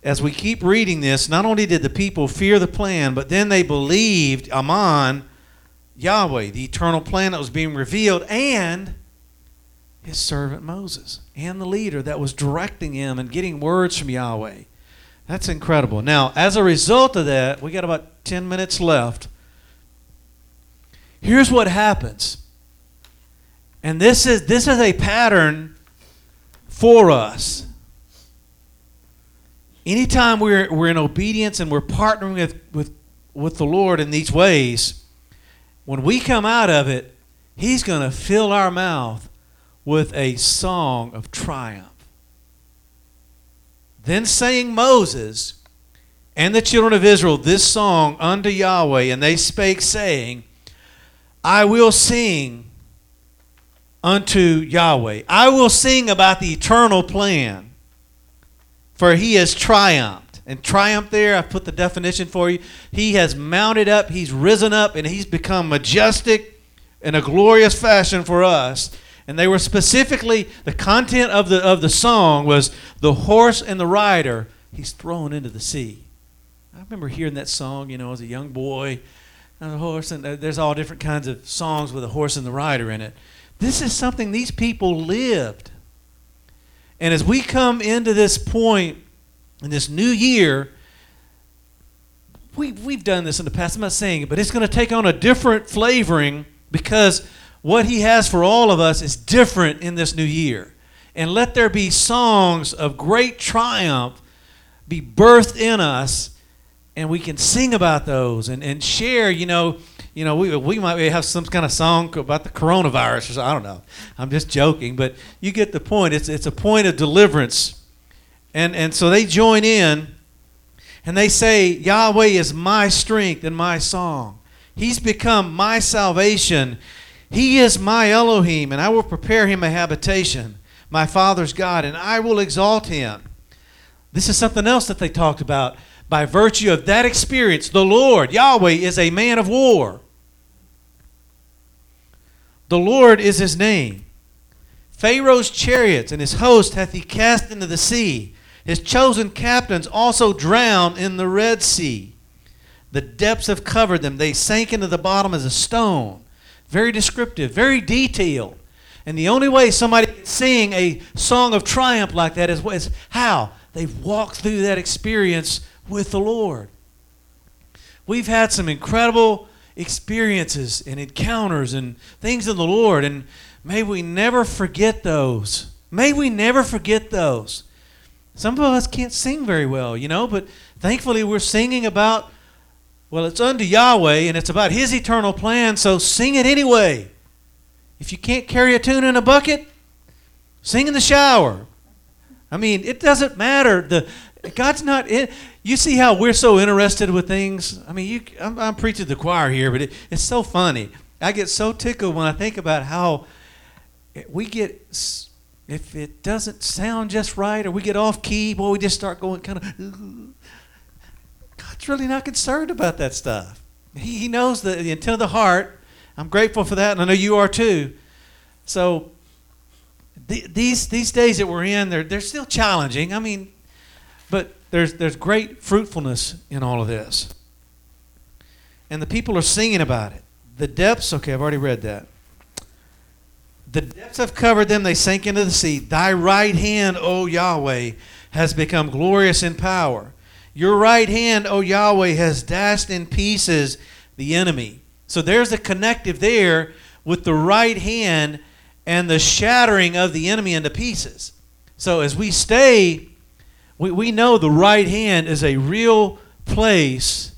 as we keep reading this, not only did the people fear the plan, but then they believed aman, Yahweh, the eternal plan that was being revealed, and his servant Moses, and the leader that was directing him and getting words from Yahweh. That's incredible. Now, as a result of that, we got about 10 minutes left. Here's what happens. And this is this is a pattern for us. Anytime we're, we're in obedience and we're partnering with, with, with the Lord in these ways, when we come out of it, He's going to fill our mouth with a song of triumph. Then sang Moses and the children of Israel this song unto Yahweh, and they spake, saying, I will sing unto Yahweh. I will sing about the eternal plan, for he has triumphed. And triumph there, I've put the definition for you. He has mounted up, he's risen up, and he's become majestic in a glorious fashion for us. And they were specifically the content of the of the song was the horse and the rider. He's thrown into the sea. I remember hearing that song, you know, as a young boy, and the horse, and uh, there's all different kinds of songs with a horse and the rider in it. This is something these people lived. And as we come into this point in this new year, we, we've done this in the past. I'm not saying it, but it's going to take on a different flavoring because what he has for all of us is different in this new year. And let there be songs of great triumph be birthed in us, and we can sing about those and, and share, you know. You know, we, we might have some kind of song about the coronavirus or something. I don't know. I'm just joking, but you get the point. It's, it's a point of deliverance. And, and so they join in and they say, Yahweh is my strength and my song. He's become my salvation. He is my Elohim, and I will prepare him a habitation, my father's God, and I will exalt him. This is something else that they talked about. By virtue of that experience, the Lord, Yahweh, is a man of war. The Lord is his name. Pharaoh's chariots and his host hath he cast into the sea. His chosen captains also drowned in the Red Sea. The depths have covered them. They sank into the bottom as a stone. Very descriptive, very detailed. And the only way somebody can sing a song of triumph like that is, is how? They've walked through that experience with the Lord. We've had some incredible experiences and encounters and things in the Lord, and may we never forget those. May we never forget those. Some of us can't sing very well, you know, but thankfully we're singing about, well, it's unto Yahweh and it's about His eternal plan, so sing it anyway. If you can't carry a tune in a bucket, sing in the shower. I mean, it doesn't matter. The God's not in. You see how we're so interested with things. I mean, you. I'm, I'm preaching the choir here, but it, it's so funny. I get so tickled when I think about how we get. If it doesn't sound just right, or we get off key, boy, we just start going kind of. God's really not concerned about that stuff. He, he knows the, intent of the heart. I'm grateful for that, and I know you are too. So the, these these days that we're in, they're they're still challenging. I mean, but there's there's great fruitfulness in all of this, and the people are singing about it. The depths. Okay, I've already read that. The depths have covered them; they sank into the sea. Thy right hand, O Yahweh, has become glorious in power. Your right hand, O Yahweh, has dashed in pieces the enemy. So there's a connective there with the right hand and the shattering of the enemy into pieces. So as we stay, we, we know the right hand is a real place.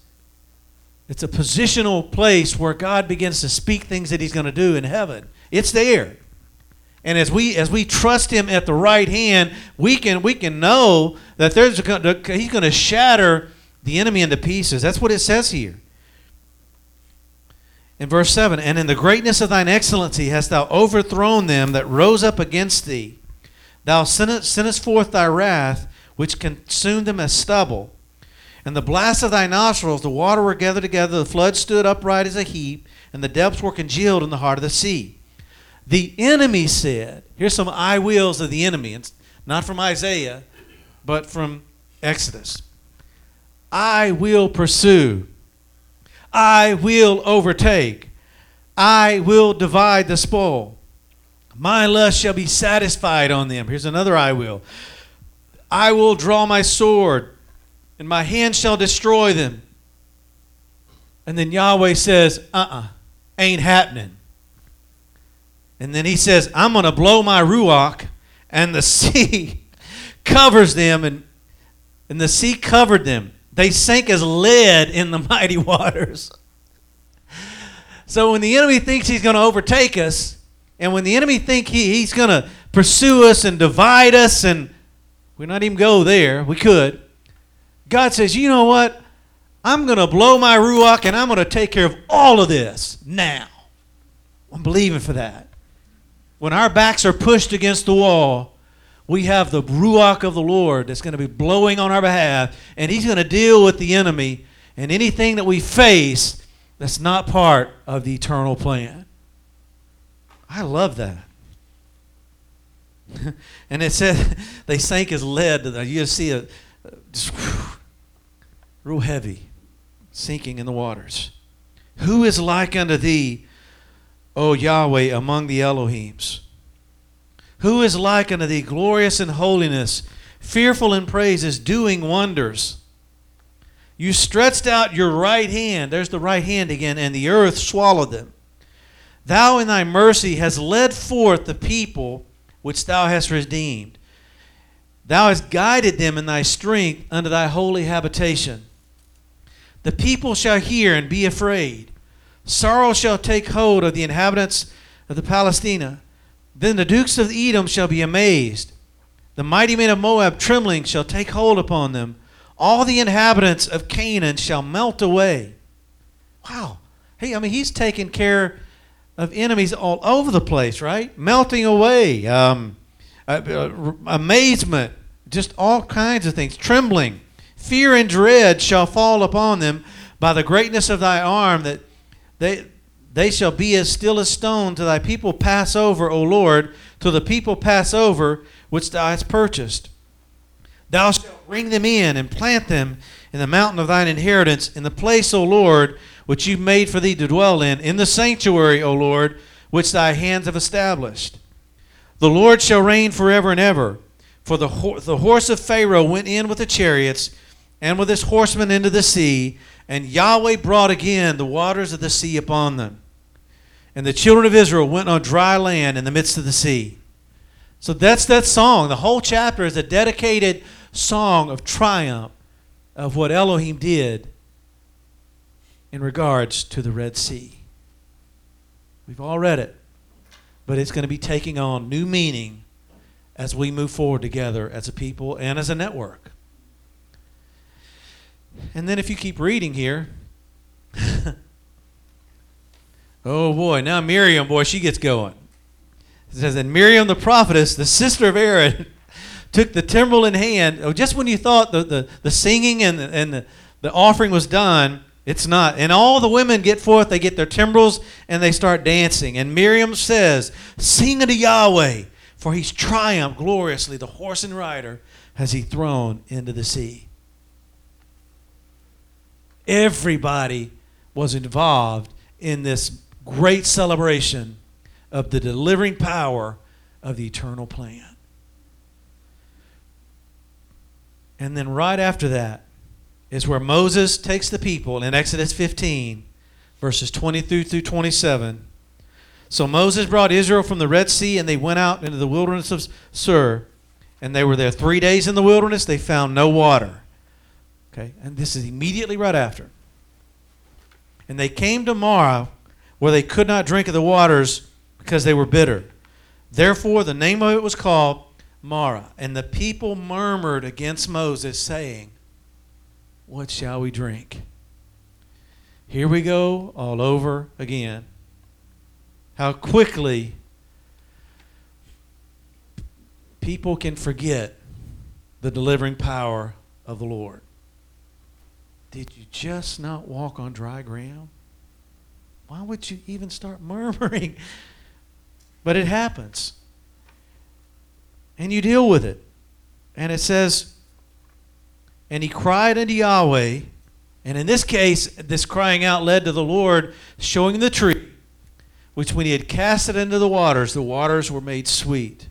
It's a positional place where God begins to speak things that He's going to do in heaven. It's there. And as we as we trust Him at the right hand, we can we can know that there's He's going to shatter the enemy into pieces. That's what it says here. In verse 7 And in the greatness of thine excellency hast thou overthrown them that rose up against thee. Thou sentest forth thy wrath, which consumed them as stubble. And the blast of thy nostrils, the water were gathered together, the flood stood upright as a heap, and the depths were congealed in the heart of the sea. The enemy said, Here's some I wills of the enemy. It's not from Isaiah, but from Exodus. I will pursue. I will overtake. I will divide the spoil. My lust shall be satisfied on them. Here's another I will. I will draw my sword, and my hand shall destroy them. And then Yahweh says, uh uh ain't happening. And then he says, I'm going to blow my ruach, and the sea covers them, and, and the sea covered them. They sank as lead in the mighty waters. So when the enemy thinks he's going to overtake us, and when the enemy think he, he's going to pursue us and divide us, and we're not even go there, we could. God says, you know what? I'm going to blow my ruach, and I'm going to take care of all of this now. I'm believing for that. When our backs are pushed against the wall, we have the ruach of the Lord that's going to be blowing on our behalf, and He's going to deal with the enemy and anything that we face that's not part of the eternal plan. I love that. and it said they sank as lead. You see a uh, just whew, real heavy sinking in the waters. Who is like unto thee, O Yahweh, among the Elohims? Who is like unto thee, glorious in holiness, fearful in praises, doing wonders? You stretched out your right hand, there's the right hand again, and the earth swallowed them. Thou in thy mercy hast led forth the people which thou hast redeemed. Thou hast guided them in thy strength unto thy holy habitation. The people shall hear and be afraid. Sorrow shall take hold of the inhabitants of the Palestina. Then the dukes of Edom shall be amazed. The mighty men of Moab trembling shall take hold upon them. All the inhabitants of Canaan shall melt away. Wow. Hey, I mean, he's taking care of enemies all over the place, right? Melting away, um, uh, uh, amazement, just all kinds of things. Trembling, fear and dread shall fall upon them by the greatness of thy arm, that they they shall be as still as stone till thy people pass over, O Lord, till the people pass over which thou hast purchased. Thou shalt bring them in and plant them in the mountain of thine inheritance, in the place, O Lord, which you made for thee to dwell in, in the sanctuary, O Lord, which thy hands have established. The Lord shall reign forever and ever. For the, ho- the horse of Pharaoh went in with the chariots and with his horsemen into the sea, and Yahweh brought again the waters of the sea upon them. And the children of Israel went on dry land in the midst of the sea. So that's that song. The whole chapter is a dedicated song of triumph of what Elohim did in regards to the Red Sea. We've all read it, but it's going to be taking on new meaning as we move forward together as a people and as a network. And then if you keep reading here, oh boy, now Miriam, boy, she gets going. It says, And Miriam the prophetess, the sister of Aaron, took the timbrel in hand. Oh, just when you thought the, the, the singing and, the, and the, the offering was done, it's not. And all the women get forth, they get their timbrels, and they start dancing. And Miriam says, Sing unto Yahweh, for he's triumphed gloriously. The horse and rider has he thrown into the sea. Everybody was involved in this great celebration of the delivering power of the eternal plan. And then right after that is where Moses takes the people in Exodus 15, verses 22 through 27. So Moses brought Israel from the Red Sea, and they went out into the wilderness of Shur. And they were there three days in the wilderness. They found no water. Okay, and this is immediately right after. And they came to Marah, where they could not drink of the waters because they were bitter. Therefore, the name of it was called Marah. And the people murmured against Moses, saying, What shall we drink? Here we go all over again. How quickly people can forget the delivering power of the Lord. Did you just not walk on dry ground? Why would you even start murmuring? But it happens. And you deal with it. And it says, And he cried unto Yahweh. And in this case, this crying out led to the Lord showing the tree, which when he had cast it into the waters, the waters were made sweet.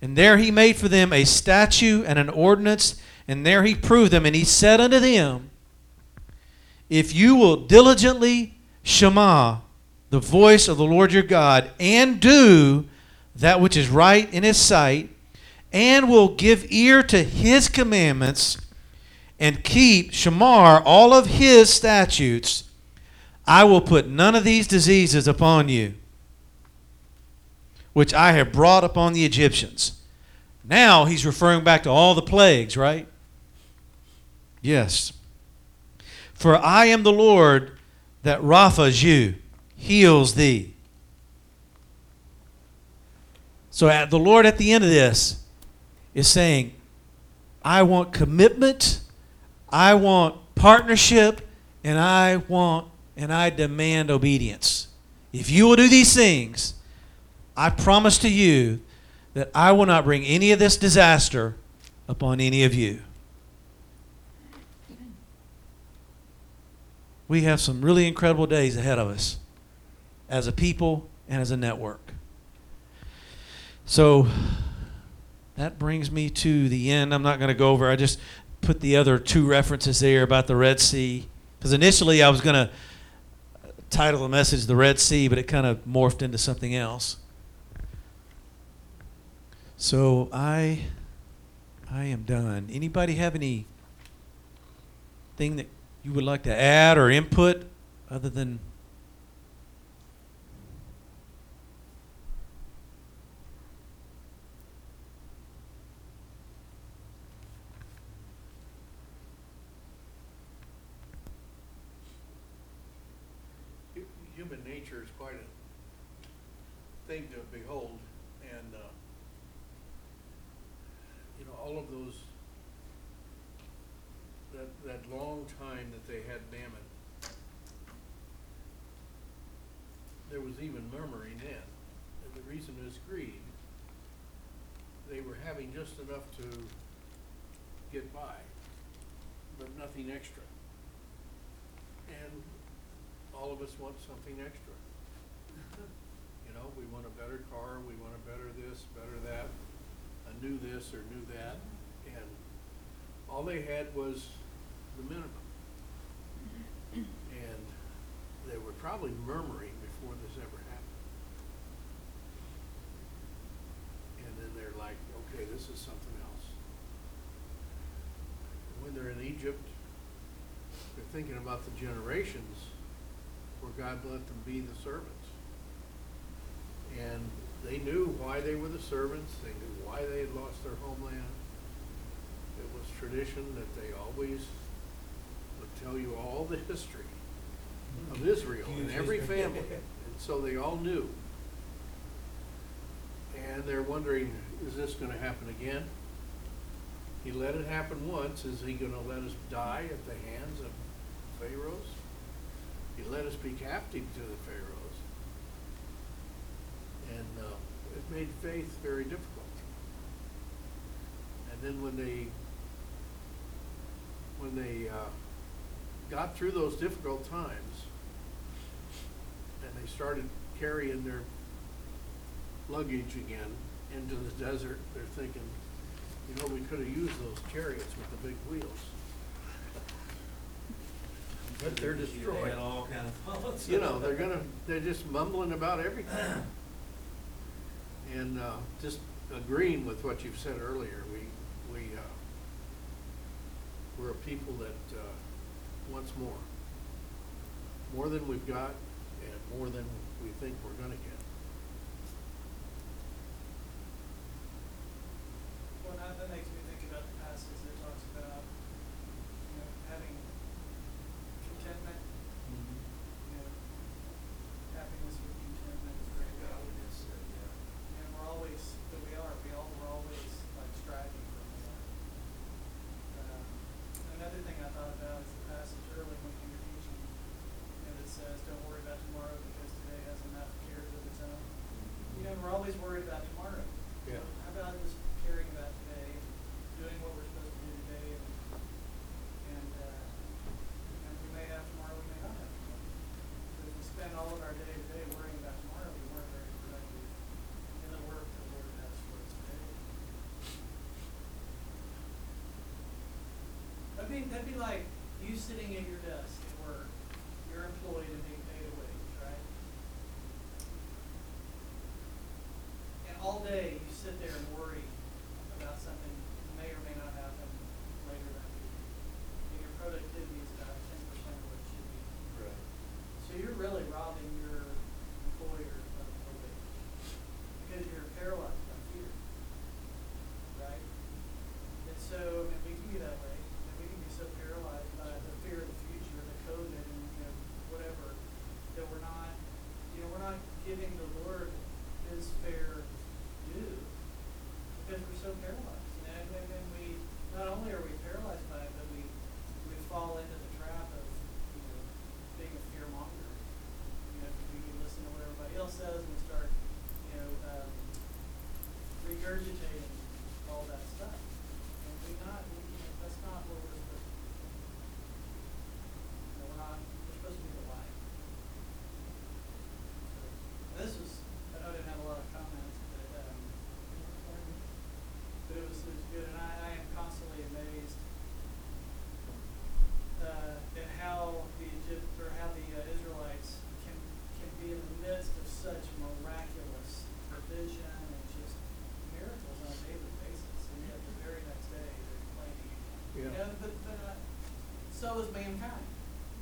And there he made for them a statue and an ordinance, and there he proved them. And he said unto them, If you will diligently shema the voice of the Lord your God, and do that which is right in his sight, and will give ear to his commandments, and keep shamar all of his statutes, I will put none of these diseases upon you, which I have brought upon the Egyptians. Now he's referring back to all the plagues, right? Yes. For I am the Lord that Rapha's you, heals thee. So at the Lord at the end of this is saying, I want commitment, I want partnership, and I want and I demand obedience. If you will do these things, I promise to you that I will not bring any of this disaster upon any of you. We have some really incredible days ahead of us as a people and as a network. So that brings me to the end. I'm not going to go over. I just put the other two references there about the Red Sea because initially I was going to title the message "The Red Sea," but it kind of morphed into something else. So I I am done. Anybody have any thing that you would like to add or input other than Hu- Human nature is quite a thing to behold, and, uh, you know, all of those, that, long time that they had Mammon, there was even murmuring then, and the reason is greed. They were having just enough to get by, but nothing extra. And all of us want something extra. You know, we want a better car, we want a better this, better that, a new this or new that, and all they had was the minimum. And they were probably murmuring before this ever happened. And then they're like, okay, this is something else. When they're in Egypt, they're thinking about the generations where God let them be the servants. And they knew why they were the servants, they knew why they had lost their homeland. It was tradition that they always tell you all the history of Israel and every family. And so they all knew. And they're wondering, is this gonna happen again? He let it happen once, is he gonna let us die at the hands of pharaohs? He let us be captive to the pharaohs. And, uh, it made faith very difficult. And then when they, when they, uh, got through those difficult times, and they started carrying their luggage again into the desert, they're thinking, you know, we could have used those chariots with the big wheels. But they're destroyed. Had all kind of thoughts. You know, they're gonna, they're just mumbling about everything. And, uh, just agreeing with what you've said earlier, we, we, uh, we're a people that, uh, wants more. More than we've got and more than we think we're gonna get. Well, that, makes me think about the passage that talks about, you know, having contentment, you know, happiness with contentment is very godliness. And we're always, that we are, we all, we're always like striving for more. Um, Another thing I thought about is the passage early when you were teaching, you know, that says, don't worry about tomorrow because today has enough cares of its own. You know, we're always worried about tomorrow. Yeah. How about just caring about today, doing what we're supposed to do today, and, and, uh, and we may have tomorrow, we may not have tomorrow. But if we spend all of our day today worrying about tomorrow, we weren't very productive in the work the Lord has for us today. That'd be, that'd be like you sitting at your desk at work, you're employed and being paid a wage, right? And all day you sit there and worry about something that may or may not happen later that week. And your productivity is about ten percent of what it should be. Right. So you're really robbing your employer of a wage. Because you're paralyzed by fear. Right? And so, and we can be that way, and we can be so paralyzed by the fear of the future, the COVID and, you know, whatever, that we're not, you know, we're not giving the Lord his fair due because we're so paralyzed. You know, and then then we, not only are we paralyzed by it, but we, we fall into the trap of, you know, being a fear monger. You know, we can listen to what everybody else says and we start, you know, um, regurgitating all that stuff. And we not, we, you know, that's not what we're supposed to do. You know, we're not, we're supposed to be the light. So, This was, I know I didn't have a lot of comments, but, um, but it was, it was good, and I, I am constantly amazed, uh, at how the Egypt, or how the uh, Israelites can, can be in the midst of such miraculous provision and just miracles on a daily basis, and yet the very next day they're complaining again. You Yeah. know, but, but, uh, so is mankind.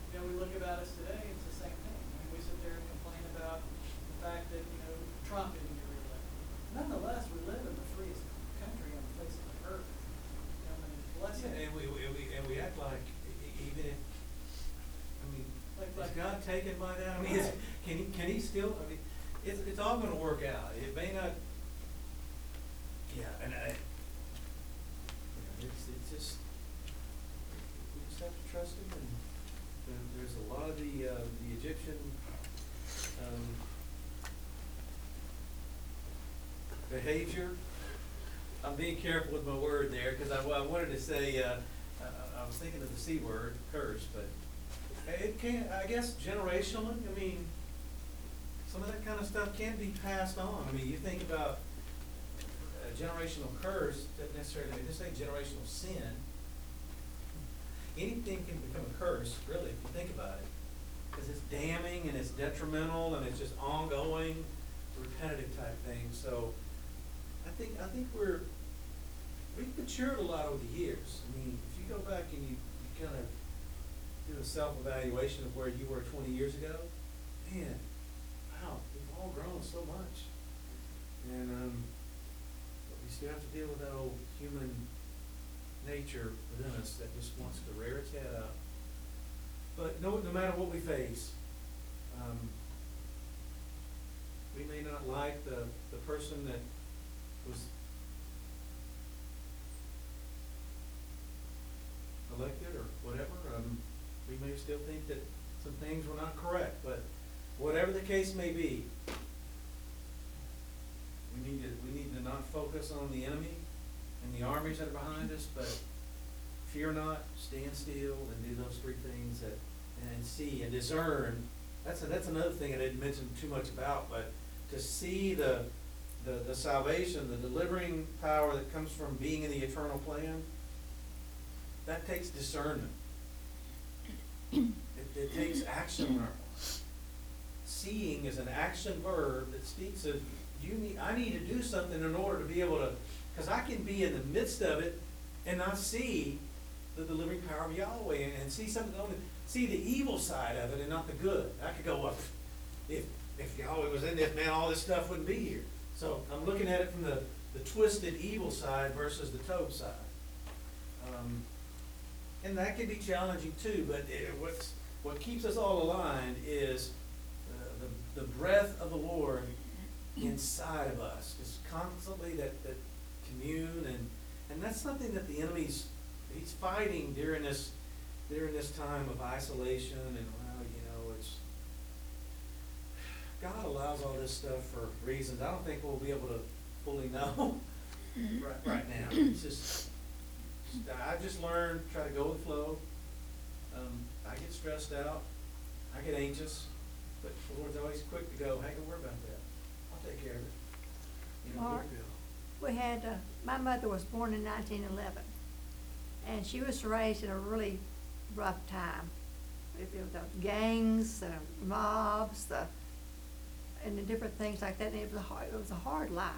You know, we look about us today, it's the same thing. I mean, we sit there and complain about the fact that, you know, Trump didn't get reelected. Nonetheless, we live in the freest country on the face of the earth. You know, I mean, blessed. Yeah, and we, we, we- and we act like e- even if, I mean, Like- is like- God taken by that? I mean, is, can he, can he still, I mean, it's, it's all gonna work out. It may not, yeah, and I, you know, it's, it's just, we just have to trust him and, there's a lot of the, uh, the Egyptian, um, behavior I'm being careful with my word there, because I, I wanted to say, uh, I, I was thinking of the C word, curse, but it can, I guess generationally, I mean, some of that kind of stuff can be passed on. I mean, you think about a generational curse, doesn't necessarily, I just say generational sin. Anything can become a curse, really, if you think about it, because it's damning and it's detrimental and it's just ongoing, repetitive type thing, so I think, I think we're, we've matured a lot over the years. I mean, if you go back and you, you kind of do a self-evaluation of where you were twenty years ago, man, all grown so much. And, um, but we still have to deal with that old human nature within us that just wants to rear its head up. But no, no matter what we face, um, we may not like the, the person that was elected or whatever, um, we may still think that some things were not correct, but whatever the case may be, we need to, we need to not focus on the enemy and the armies that are behind us, but fear not, stand still, and do those three things that, and see and discern. That's, a- that's another thing I didn't mention too much about, but to see the, the, the salvation, the delivering power that comes from being in the eternal plan, that takes discernment. It, it takes action on our. Seeing is an action verb that speaks of, you need, I need to do something in order to be able to, cause I can be in the midst of it and not see the delivering power of Yahweh and, and see something, see the evil side of it and not the good. I could go, up if, if Yahweh was in this, man, all this stuff wouldn't be here. So I'm looking at it from the, the twisted evil side versus the Tob side. Um, and that can be challenging too, but it, what's, what keeps us all aligned is the, breath of the Lord inside of us, is constantly that, that commune, and, and that's something that the enemy's, he's fighting during this, during this time of isolation, and, well, you know, it's, God allows all this stuff for reasons, I don't think we'll be able to fully know right, right now, it's just, I just learned, try to go with flow. Um, I get stressed out, I get anxious, but the Lord's always quick to go, hey, don't worry about that, I'll take care of it. You know, Mark? We had, uh, my mother was born in nineteen eleven, and she was raised in a really rough time. With the the gangs, the mobs, the, and the different things like that, and it was a hard, it was a hard life.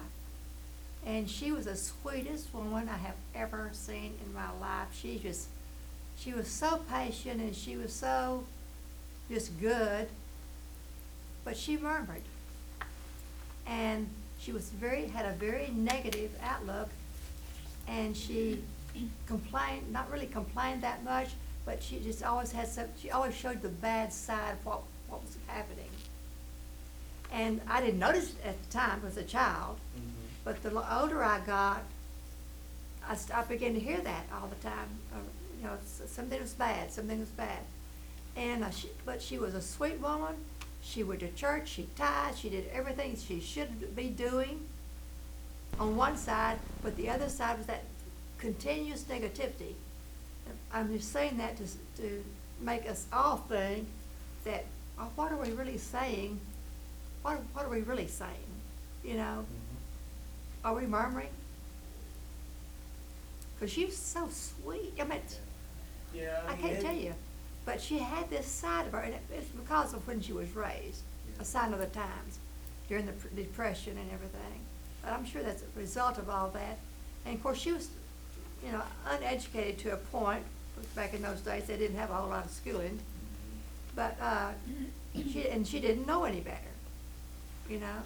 And she was the sweetest woman I have ever seen in my life. She just, she was so patient and she was so just good, but she murmured. And she was very, had a very negative outlook, and she complained, not really complained that much, but she just always had some, she always showed the bad side of what, what was happening. And I didn't notice it at the time as a child, Mhm. but the older I got, I, st- I began to hear that all the time. Uh, you know, s- something was bad, something was bad. And uh, she, but she was a sweet woman. She went to church. She tithed. She did everything she should be doing. On one side, but the other side was that continuous negativity. I'm just saying that to to make us all think that oh, what are we really saying? What what are we really saying? You know. Mhm. Are we murmuring? Cause she was so sweet. I mean, Yeah, I mean, can't it- tell you, but she had this side of her, and it- it's because of when she was raised, a sign of the times, during the pr- depression and everything. But I'm sure that's a result of all that. And of course, she was, you know, uneducated to a point. Back in those days, they didn't have a whole lot of schooling. But uh, she and she didn't know any better, you know.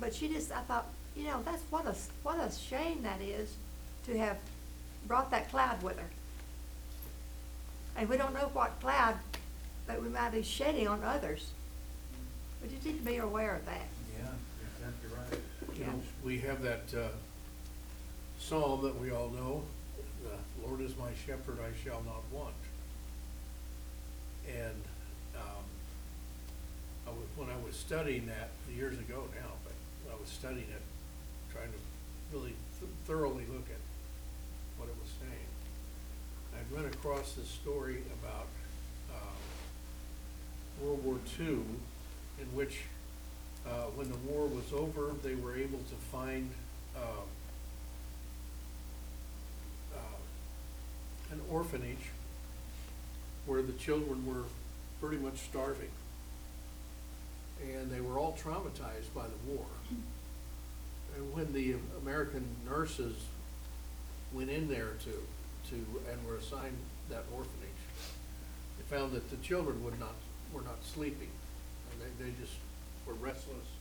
But she just, I thought, you know, that's what a what a shame that is, to have brought that cloud with her. And we don't know what cloud that we might be shedding on others. We just need to be aware of that. Yeah, exactly right. You know, we have that, uh, psalm that we all know, the Lord is my shepherd, I shall not want. And, um, I was, when I was studying that years ago now, but I was studying it, trying to really th- thoroughly look at what it was saying. I'd run across this story about, uh, World War II, in which, uh, when the war was over, they were able to find, uh, uh, an orphanage where the children were pretty much starving. And they were all traumatized by the war. And when the American nurses went in there to, to, and were assigned that orphanage, they found that the children would not, were not sleeping. And they, they just were restless